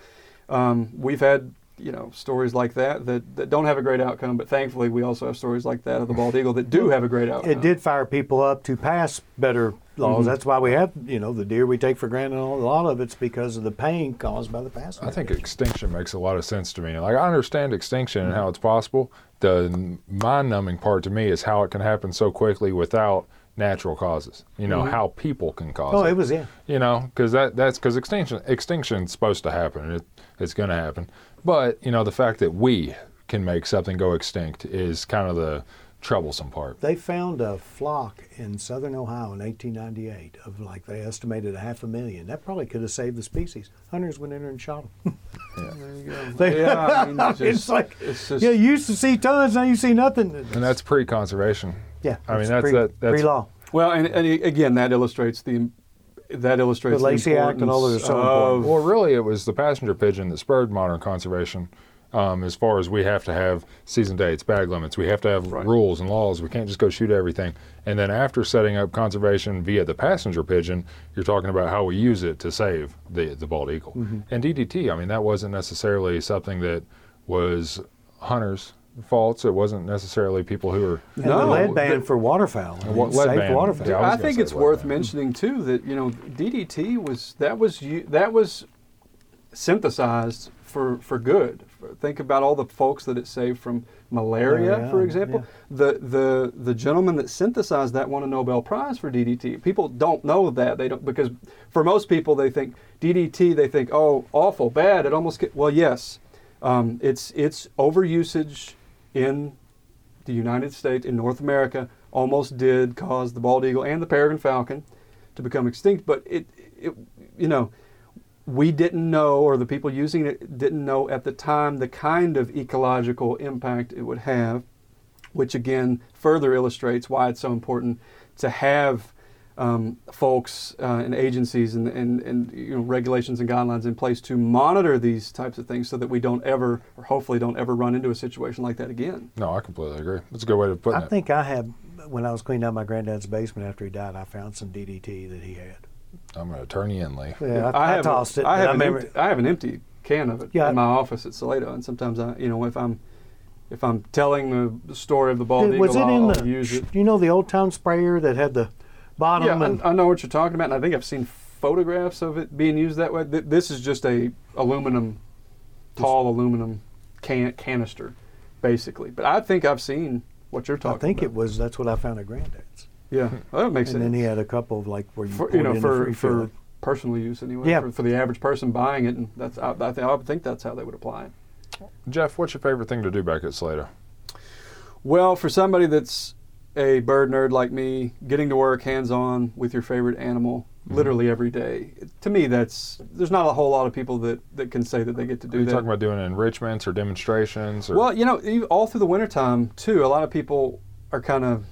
um, we've had. You know stories like that, that that don't have a great outcome, but thankfully we also have stories like that of the bald eagle that do have a great outcome. It did fire people up to pass better laws. Mm-hmm. That's why we have, you know, the deer we take for granted. A lot of it's because of the pain caused by the passenger. I think extinction makes a lot of sense to me. Like I understand extinction and how it's possible. The mind-numbing part to me is how it can happen so quickly without natural causes. You know mm-hmm. how people can cause it. Oh, it. it was yeah. You know, because that that's because extinction extinction's supposed to happen. It, it's going to happen. But you know, the fact that we can make something go extinct is kind of the troublesome part. They found a flock in southern Ohio in 1898 of like they estimated a half a million. That probably could have saved the species. Hunters went in there and shot them. They- Yeah, I mean, it's, it's like it's just yeah, you used to see tons, now you see nothing. And that's pre-conservation. yeah, I mean, that's- pre, that- that's- pre-law. well, and, and again, that illustrates the that illustrates The Lacey Act and all those are so important. of, Well, really, it was the passenger pigeon that spurred modern conservation. Um, as far as we have to have season dates, bag limits, we have to have Right. rules and laws. We can't just go shoot everything. And then after setting up conservation via the passenger pigeon, you're talking about how we use it to save the the bald eagle. Mm-hmm. And DDT, I mean, that wasn't necessarily something that was hunters' faults. It wasn't necessarily people who were. And No, lead ban for waterfowl. I mean, lead safe ban, waterfowl. yeah. I I think it's worth ban. mentioning too that you know DDT was that was that was synthesized for for good. Think about all the folks that it saved from malaria, Malaria, for example. The the the gentleman that synthesized that won a Nobel Prize for DDT. People don't know that they don't because for most people they think DDT they think oh awful bad it almost get well yes um, it's it's overusage in the United States in North America almost did cause the bald eagle and the peregrine falcon to become extinct. But it, it you know, we didn't know, or the people using it didn't know at the time the kind of ecological impact it would have, which again further illustrates why it's so important to have um, folks uh, and agencies and, and, and you know, regulations and guidelines in place to monitor these types of things so that we don't ever, or hopefully don't ever run into a situation like that again. No, I completely agree. That's a good way to put I it. I think I had, when I was cleaning out my granddad's basement after he died, I found some DDT that he had. I'm going to turn you in, Lee. Yeah, I, I, have tossed a, it. I and have, an empty, I have an empty can of it Yeah. in my office at Salato, and sometimes I, you know, if I'm if I'm telling the story of the bald Did- eagle, was it I'll, in I'll the? use it. You know the old town sprayer that had the bottom Yeah, and I, I know what you're talking about, and I think I've seen photographs of it being used that way. This is just a aluminum, tall aluminum can canister, basically. But I think I've seen what you're talking. I think about. it was. That's what I found at granddad's. Yeah, well, that makes And sense. And then he had a couple of like where you for, you know, in for the for refill. personal use anyway. Yeah. For, for the average person buying it, and that's I, I, think, I would think that's how they would apply it. Jeff, what's your favorite thing to do back at Salato? Well, for somebody that's a bird nerd like me, getting to work hands on with your favorite animal Mm-hmm. literally every day, to me, that's there's not a whole lot of people that, that can say that they get to Are do you that. talking about doing enrichments or demonstrations? Or Well, you know, e- all through the wintertime, too, a lot of people are kind of,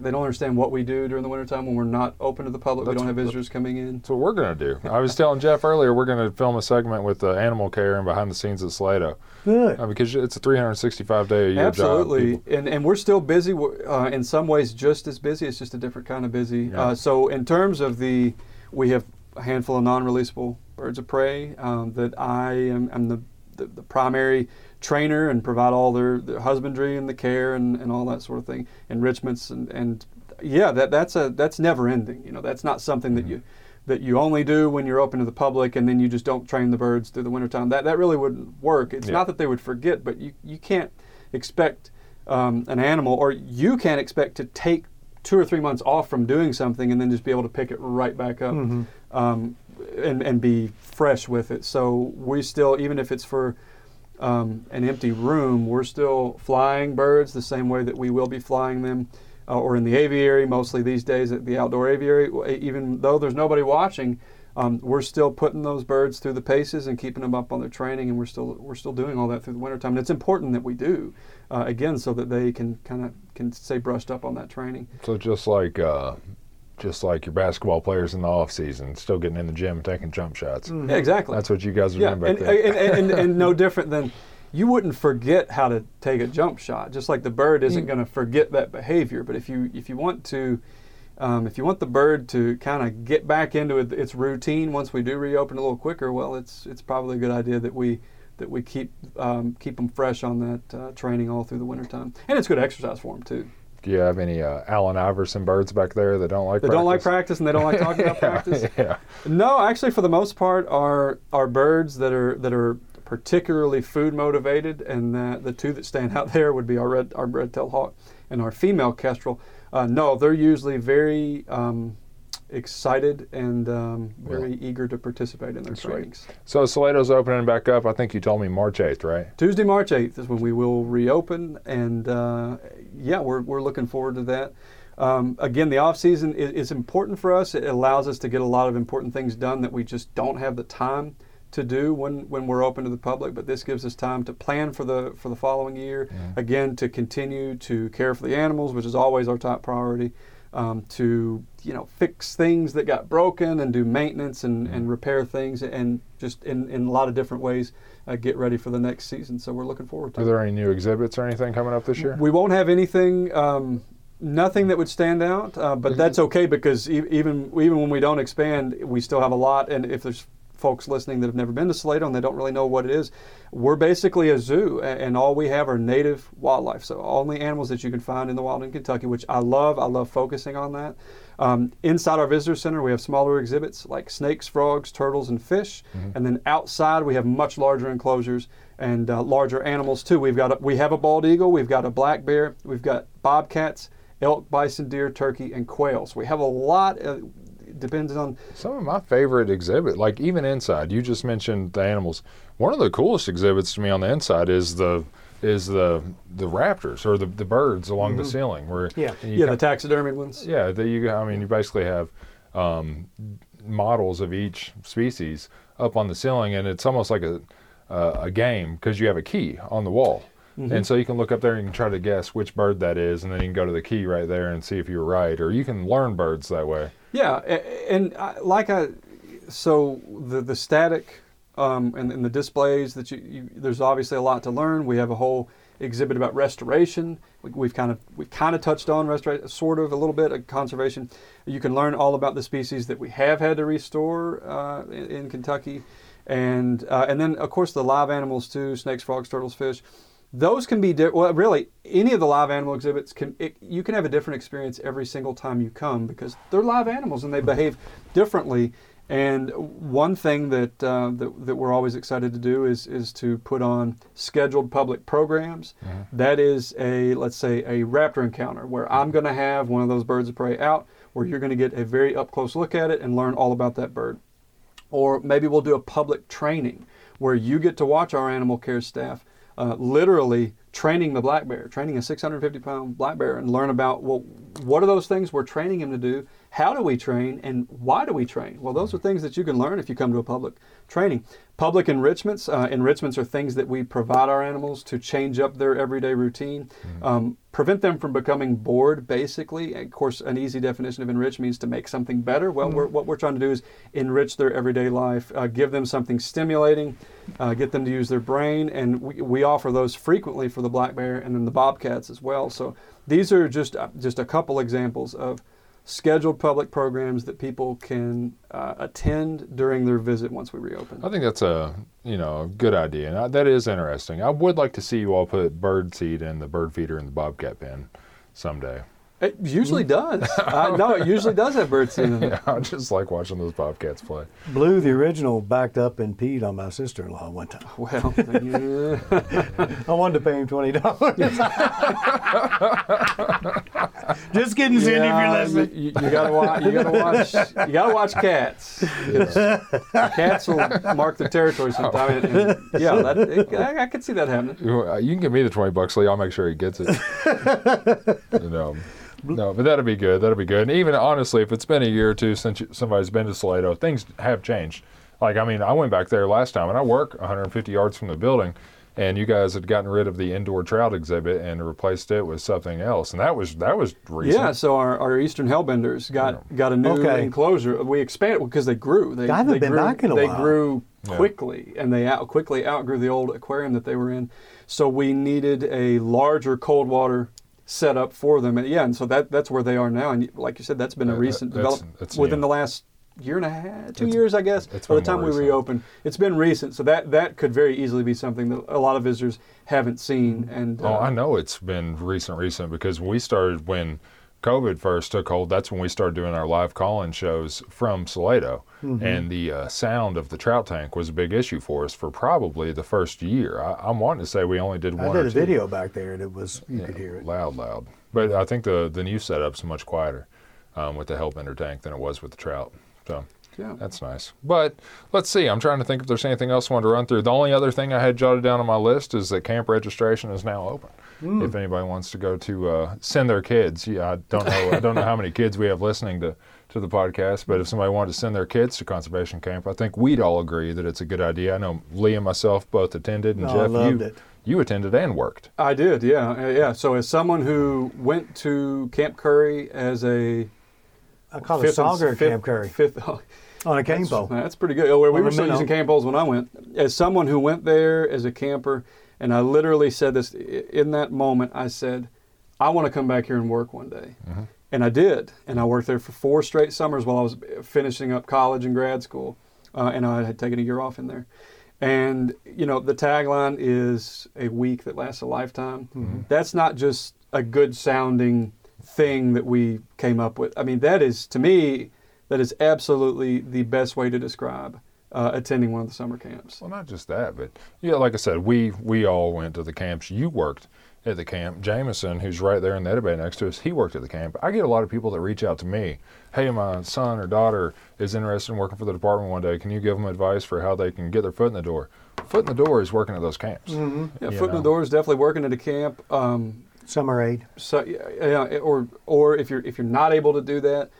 they don't understand what we do during the wintertime when we're not open to the public. we don't have visitors coming in. That's what we're going to do. I was telling Jeff earlier, we're going to film a segment with uh, animal care and behind the scenes at Salato Good. uh, because it's a 365 day a year Absolutely, job. people. and and we're still busy. Uh, in some ways, just as busy. It's just a different kind of busy. Yeah. Uh, so in terms of the, we have a handful of non-releasable birds of prey um, that I am I'm the, the the primary trainer and provide all their, their husbandry and the care and, and all that sort of thing, enrichments and and yeah, that that's a that's never ending. You know, that's not something that you that you only do when you're open to the public and then you just don't train the birds through the wintertime. That that really wouldn't work. It's Yeah. not that they would forget, but you, you can't expect um, an animal or you can't expect to take two or three months off from doing something and then just be able to pick it right back up um, and, and be fresh with it. So we still, even if it's for um, an empty room, we're still flying birds the same way that we will be flying them, uh, or in the aviary. Mostly these days at the outdoor aviary, even though there's nobody watching, um, we're still putting those birds through the paces and keeping them up on their training, and we're still we're still doing all that through the wintertime. And it's important that we do, uh, again, so that they can kind of can stay brushed up on that training. So just like uh, just like your basketball players in the off season, still getting in the gym taking jump shots. Yeah, exactly. That's what you guys are yeah, doing and, back and, and, and, and no different than you wouldn't forget how to take a jump shot. Just like the bird isn't You- going to forget that behavior. But if you if you want to, um, if you want the bird to kind of get back into it, its routine once we do reopen a little quicker, well, it's it's probably a good idea that we that we keep um, keep them fresh on that uh, training all through the wintertime. And it's good exercise for them too. Do you have any uh, Allen Iverson birds back there that don't like practice? They practice? don't like practice and they don't like talking about practice. yeah. No, actually, for the most part, are are birds that are that are particularly food motivated, and that the two that stand out there would be our red our red tailed hawk and our female kestrel. Uh, no, they're usually very um, excited and um, very eager to participate in their trainings. So Salato's opening back up. I think you told me March 8th, right? Tuesday, March 8th is when we will reopen, and uh, yeah, we're, we're looking forward to that. Um, again, the off season is, is important for us. It allows us to get a lot of important things done that we just don't have the time to do when, when we're open to the public. But this gives us time to plan for the for the following year. Again, to continue to care for the animals, which is always our top priority. Um, to you know fix things that got broken and do maintenance and, and repair things and just in, in a lot of different ways uh, get ready for the next season. So we're looking forward to Are it. there any new exhibits or anything coming up this year? We won't have anything, um, nothing that would stand out, uh, but that's okay because e- even even when we don't expand, we still have a lot. And if there's folks listening that have never been to Salato and they don't really know what it is, we're basically a zoo, and all we have are native wildlife. So only animals that you can find in the wild in Kentucky, which I love. I love focusing on that. Um, inside our visitor center, we have smaller exhibits like snakes, frogs, turtles, and fish. And then outside, we have much larger enclosures and uh, larger animals too. We've got a, we have a bald eagle, we've got a black bear, we've got bobcats, elk, bison, deer, turkey, and quail. So we have a lot. Uh, depends on Some of my favorite exhibit, like even inside, you just mentioned the animals. One of the coolest exhibits to me on the inside is the is the the raptors or the, the birds along the ceiling where Yeah. yeah the taxidermied ones. yeah that you I mean you basically have um, models of each species up on the ceiling and it's almost like a uh, a game because you have a key on the wall. And so you can look up there and you can try to guess which bird that is, and then you can go to the key right there and see if you're right, or you can learn birds that way. Yeah, and like I, so the the static um, and, and the displays that you, you there's obviously a lot to learn. We have a whole exhibit about restoration. We, we've kind of we've kind of touched on restoration, sort of a little bit of conservation. You can learn all about the species that we have had to restore uh, in, in Kentucky, and uh, and then of course the live animals too: snakes, frogs, turtles, fish. Those can be di- well, really any of the live animal exhibits can it, you can have a different experience every single time you come because they're live animals and they behave differently. And one thing that, uh, that that we're always excited to do is is to put on scheduled public programs. That is a let's say a raptor encounter where I'm going to have one of those birds of prey out where you're going to get a very up close look at it and learn all about that bird or maybe we'll do a public training where you get to watch our animal care staff uh, literally training the black bear, training a 650 pound black bear, and learn about well, what are those things we're training him to do? How do we train, and why do we train? Well, those are things that you can learn if you come to a public training. Public enrichments, uh, enrichments are things that we provide our animals to change up their everyday routine, um, prevent them from becoming bored. Basically, of course, an easy definition of enrich means to make something better. Well, we're, what we're trying to do is enrich their everyday life, uh, give them something stimulating, uh, get them to use their brain, and we, we offer those frequently for the black bear and then the bobcats as well. So these are just uh, just a couple examples of scheduled public programs that people can uh, attend during their visit once we reopen. I think that's a you know a good idea, and I, that is interesting. I would like to see you all put bird seed in the bird feeder in the bobcat pen someday. It usually does. uh, no, it usually does have bird seed in it. Yeah, I just like watching those bobcats play. Blue, the original, backed up and peed on my sister-in-law one time. Well, yeah. I wanted to pay him twenty dollars. Just kidding, Cindy, if you're Yeah, listening. You, you gotta watch. You gotta watch. You gotta watch cats. Cats will mark the territory sometime. And, and oh. yeah, that, it, I, I could see that happening. You can give me the twenty bucks, Lee. I'll make sure he gets it. you know. No, but that'd be good. That'd be good. And even honestly, if it's been a year or two since somebody's been to Salato, things have changed. Like, I mean, I went back there last time, and I work 150 yards from the building, and you guys had gotten rid of the indoor trout exhibit and replaced it with something else, and that was that was recent. Yeah, so our, our Eastern Hellbenders got got a new Okay. enclosure. We expanded because they grew. They, I haven't they been grew, back in a They while. grew Yeah. quickly, and they out, quickly outgrew the old aquarium that they were in. So we needed a larger cold water setup for them. And yeah, and so that that's where they are now. And like you said, that's been a Uh, recent that's- development that's within new. the last year and a half, two It's- years, I guess. it's By the time we recent. reopened, it's been recent. So that that could very easily be something that a lot of visitors haven't seen. And Oh, uh, I know it's been recent, recent because we started when COVID first took hold. That's when we started doing our live call-in shows from Salato, and the uh, sound of the trout tank was a big issue for us for probably the first year. I, I'm wanting to say we only did one. I one did or a two. video back there, and it was you Yeah, could hear it. loud, loud. But I think the the new setup's much quieter. um, with the help hellbender tank than it was with the trout. So Yeah. that's nice. But let's see. I'm trying to think if there's anything else I want to run through. The only other thing I had jotted down on my list is that camp registration is now open. If anybody wants to go to uh, send their kids, yeah, I don't know. I don't know how many kids we have listening to to the podcast, but if somebody wanted to send their kids to conservation camp, I think we'd all agree that it's a good idea. I know Lee and myself both attended, and Jeff, you it. you attended and worked. I did, yeah, yeah. So as someone who went to Camp Currie as a I call it fifth and- Sauger at fifth- Camp Currie fifth, oh, on a cane That's, pole. that's pretty good. Oh, well, we On were still using cane poles when I went. As someone who went there as a camper, and I literally said this in that moment, I said, I want to come back here and work one day. And I did. And I worked there for four straight summers while I was finishing up college and grad school. Uh, and I had taken a year off in there. And, you know, the tagline is a week that lasts a lifetime. That's not just a good sounding thing that we came up with. I mean, that is, to me, that is absolutely the best way to describe uh, attending one of the summer camps. Well, not just that, but yeah, like I said, we we all went to the camps. You worked at the camp. Jameson, who's right there in the bay next to us, he worked at the camp. I get a lot of people that reach out to me. Hey, my son or daughter is interested in working for the department one day. Can you give them advice for how they can get their foot in the door? Foot in the door is working at those camps. Yeah, You foot in the door is definitely working at a camp. Um, Summer aid. so yeah, or or if you're if you're not able to do that,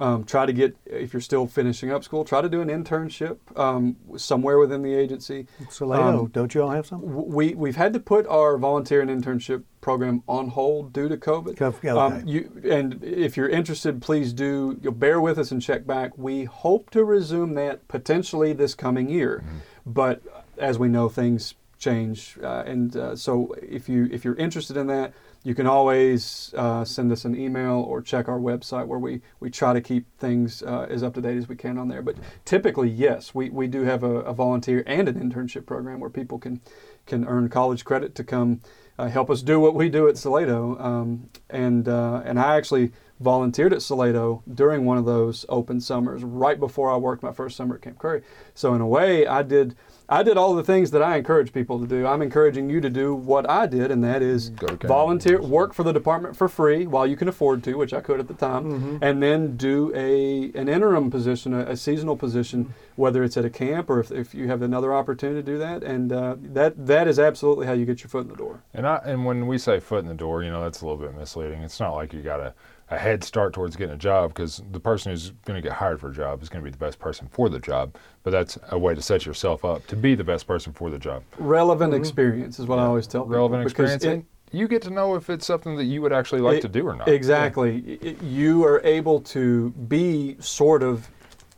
um, try to get if you're still finishing up school, try to do an internship um, somewhere within the agency. Salato, Um, don't you all have some? We we've had to put our volunteer and internship program on hold due to COVID. Cov- okay. Um, you and if you're interested, please do. You'll bear with us and check back. We hope to resume that potentially this coming year, but as we know, things change, uh, and uh, so if you if you're interested in that, you can always uh, send us an email or check our website where we, we try to keep things uh, as up to date as we can on there. But typically, yes, we, we do have a, a volunteer and an internship program where people can can earn college credit to come uh, help us do what we do at Salato. Um, and uh, and I actually volunteered at Salato during one of those open summers, right before I worked my first summer at Camp Currie. So in a way, I did I did all the things that I encourage people to do. I'm encouraging you to do what I did, and that is to volunteer, work for the department for free while you can afford to, which I could at the time, and then do a an interim position, a, a seasonal position, whether it's at a camp or if, if you have another opportunity to do that. And uh, that that is absolutely how you get your foot in the door. And I and when we say foot in the door, you know, that's a little bit misleading. It's not like you got a, a head start towards getting a job because the person who's going to get hired for a job is going to be the best person for the job. But that's a way to set yourself up to be the best person for the job. Relevant mm-hmm. experience is what I always tell people. Relevant because experience. it- and you get to know if it's something that you would actually like It- to do or not. Exactly. I- I- You are able to be sort of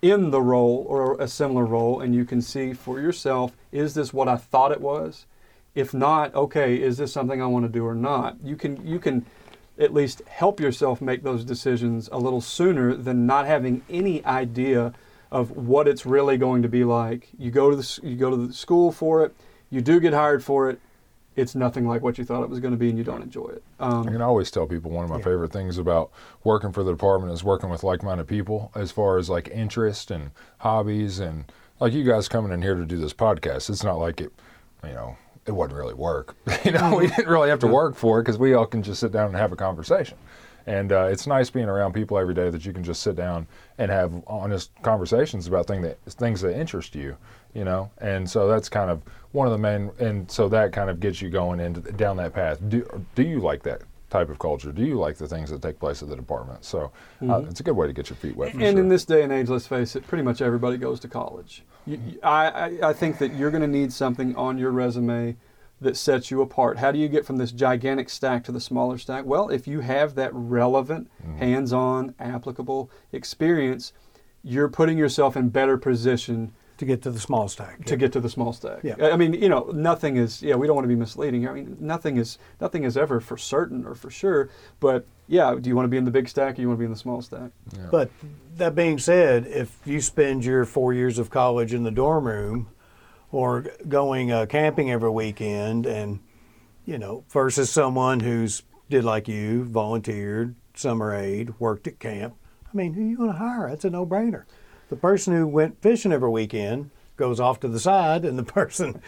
in the role or a similar role, and you can see for yourself is this what I thought it was? If not, okay, is this something I want to do or not? You can you can at least help yourself make those decisions a little sooner than not having any idea of what it's really going to be like. You go to the you go to the school for it, you do get hired for it. It's nothing like what you thought it was going to be, and you don't enjoy it. Um, I can always tell people one of my favorite things about working for the department is working with like-minded people as far as like interest and hobbies and like you guys coming in here to do this podcast. It's not like it, you know, it wasn't really work. you know, we didn't really have to work for it because we all can just sit down and have a conversation. And uh, it's nice being around people every day that you can just sit down and have honest conversations about thing that things that interest you, you know. And so that's kind of one of the main, and so that kind of gets you going into down that path. Do do you like that type of culture? Do you like the things that take place at the department? So uh, it's a good way to get your feet wet. For and sure. in this day and age, let's face it, pretty much everybody goes to college. You, I, I, I think that you're going to need something on your resume that sets you apart. How do you get from this gigantic stack to the smaller stack? Well, if you have that relevant, hands on, applicable experience, you're putting yourself in better position to get to the small stack. to get to the small stack. Yeah. I mean, you know, nothing is. Yeah, we don't want to be misleading. here. I mean, nothing is nothing is ever for certain or for sure. But yeah, do you want to be in the big stack or you want to be in the small stack? But that being said, if you spend your four years of college in the dorm room or going uh, camping every weekend and, you know, versus someone who's did like you, volunteered, summer aid, worked at camp, I mean, who are you going to hire? That's a no brainer. The person who went fishing every weekend goes off to the side, and the person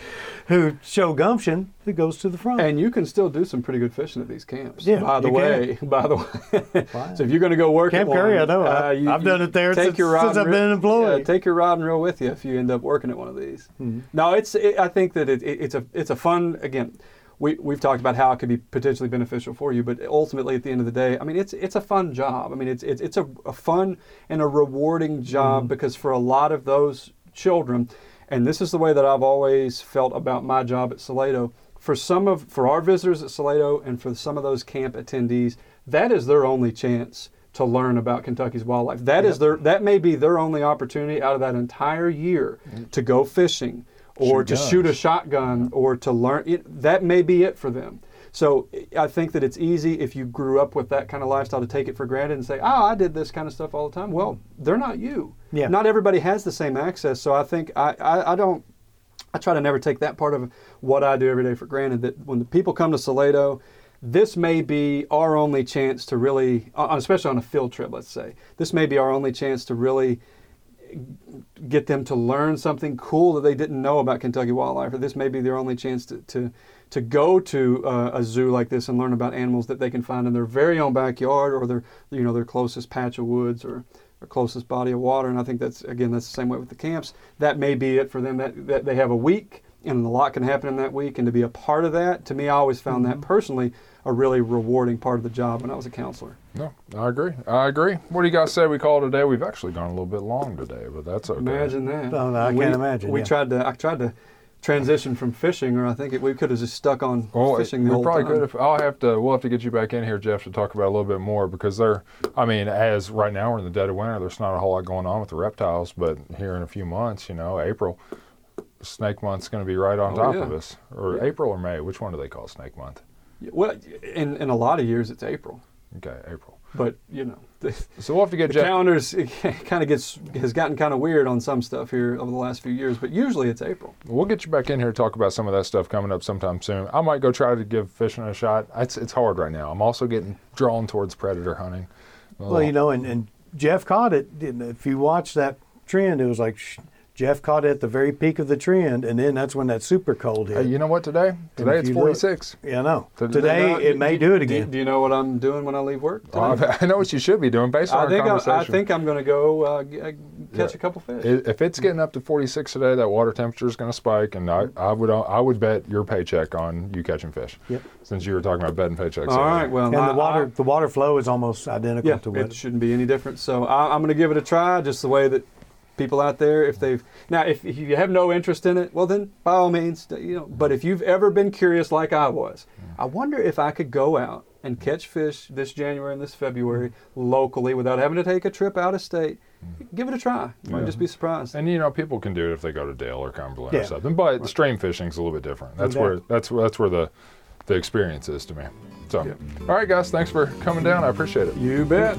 who show gumption who goes to the front. And you can still do some pretty good fishing at these camps. Yeah, By the you way, by the way. so if you're going to go work Camp at Currie, one, I know. uh, you- I've done it there take since- your rod since I've been employed. Yeah, take your rod and reel with you if you end up working at one of these. Mm-hmm. No, it's. It, I think that it, it, it's a it's a fun again. We, we've talked about how it could be potentially beneficial for you, but ultimately, at the end of the day, I mean, it's it's a fun job. I mean, it's it's, it's a, a fun and a rewarding job mm-hmm. because for a lot of those children, and this is the way that I've always felt about my job at Salato. For some of for our visitors at Salato and for some of those camp attendees, that is their only chance to learn about Kentucky's wildlife. That is their that may be their only opportunity out of that entire year mm-hmm. to go fishing or Shoot to guns. shoot a shotgun or to learn it, that may be it for them. So I think that it's easy if you grew up with that kind of lifestyle to take it for granted and say, "Oh, I did this kind of stuff all the time." Well, they're not you. Yeah. Not everybody has the same access. So I think I, I, I don't I try to never take that part of what I do every day for granted. That when the people come to Salato, this may be our only chance to really, uh, especially on a field trip, let's say, this may be our only chance to really get them to learn something cool that they didn't know about Kentucky wildlife. Or this may be their only chance to, to, to go to uh, a zoo like this and learn about animals that they can find in their very own backyard or their, you know, their closest patch of woods or their closest body of water. And I think that's, again, that's the same way with the camps. That may be it for them, that, that they have a week and a lot can happen in that week. And to be a part of that, to me, I always found that mm-hmm. personally a really rewarding part of the job when I was a counselor. No, I agree. I agree. What do you guys say we call it today? We've actually gone a little bit long today, but that's okay. Imagine that. Oh, no, I We- can't imagine, We yeah. tried to. I tried to transition from fishing, or I think it, we could have just stuck on Well, fishing we the whole probably time. could. If I'll have to, we'll have to get you back in here, Jeff, to talk about a little bit more because there. I mean, as right now we're in the dead of winter, there's not a whole lot going on with the reptiles. But here in a few months, you know, April, Snake Month's going to be right on Oh, top yeah. of us. Or April or May? Which one do they call Snake Month? Well, in in a lot of years it's April, Okay, April. but you know the, So we'll have to get the Jeff. calendars kind of gets has gotten kind of weird on some stuff here over the last few years. But usually it's April. We'll get you back in here to talk about some of that stuff coming up sometime soon. I might go try to give fishing a shot. It's it's hard right now. I'm also getting drawn towards predator hunting. Well, you know, and, and Jeff caught it. and If you watch that trend, it was like sh- Jeff caught it at the very peak of the trend, and then that's when that super cold hit. Hey, you know what? Today, today it's you look- 46. yeah, I know. Today- Today Now, it may do it again. Do, you know what I'm doing when I leave work? today? I know what you should be doing based on I our think I, conversation. I think I'm going to go uh, uh, catch Yeah. a couple fish. I- if it's getting up to 46 today, that water temperature is going to spike, and I, I would I would bet your paycheck on you catching fish. Yep. Since you were talking about betting paychecks. All right. Well, and I- the water, I- the water flow is almost identical Yeah, to what. it shouldn't be any different. So I, I'm going to give it a try, just the way that people out there, if they've now, if, if you have no interest in it, well then by all means, you know. But if you've ever been curious like I was, I wonder if I could go out and catch fish this January and this February mm-hmm. locally without having to take a trip out of state. Mm-hmm. Give it a try. You might just be surprised. And you know, people can do it if they go to Dale or Cumberland Yeah. or something. But stream fishing is a little bit different. That's No where that's where that's where the the experience is to me. So, Yeah. all right, guys, thanks for coming down. I appreciate it. You bet.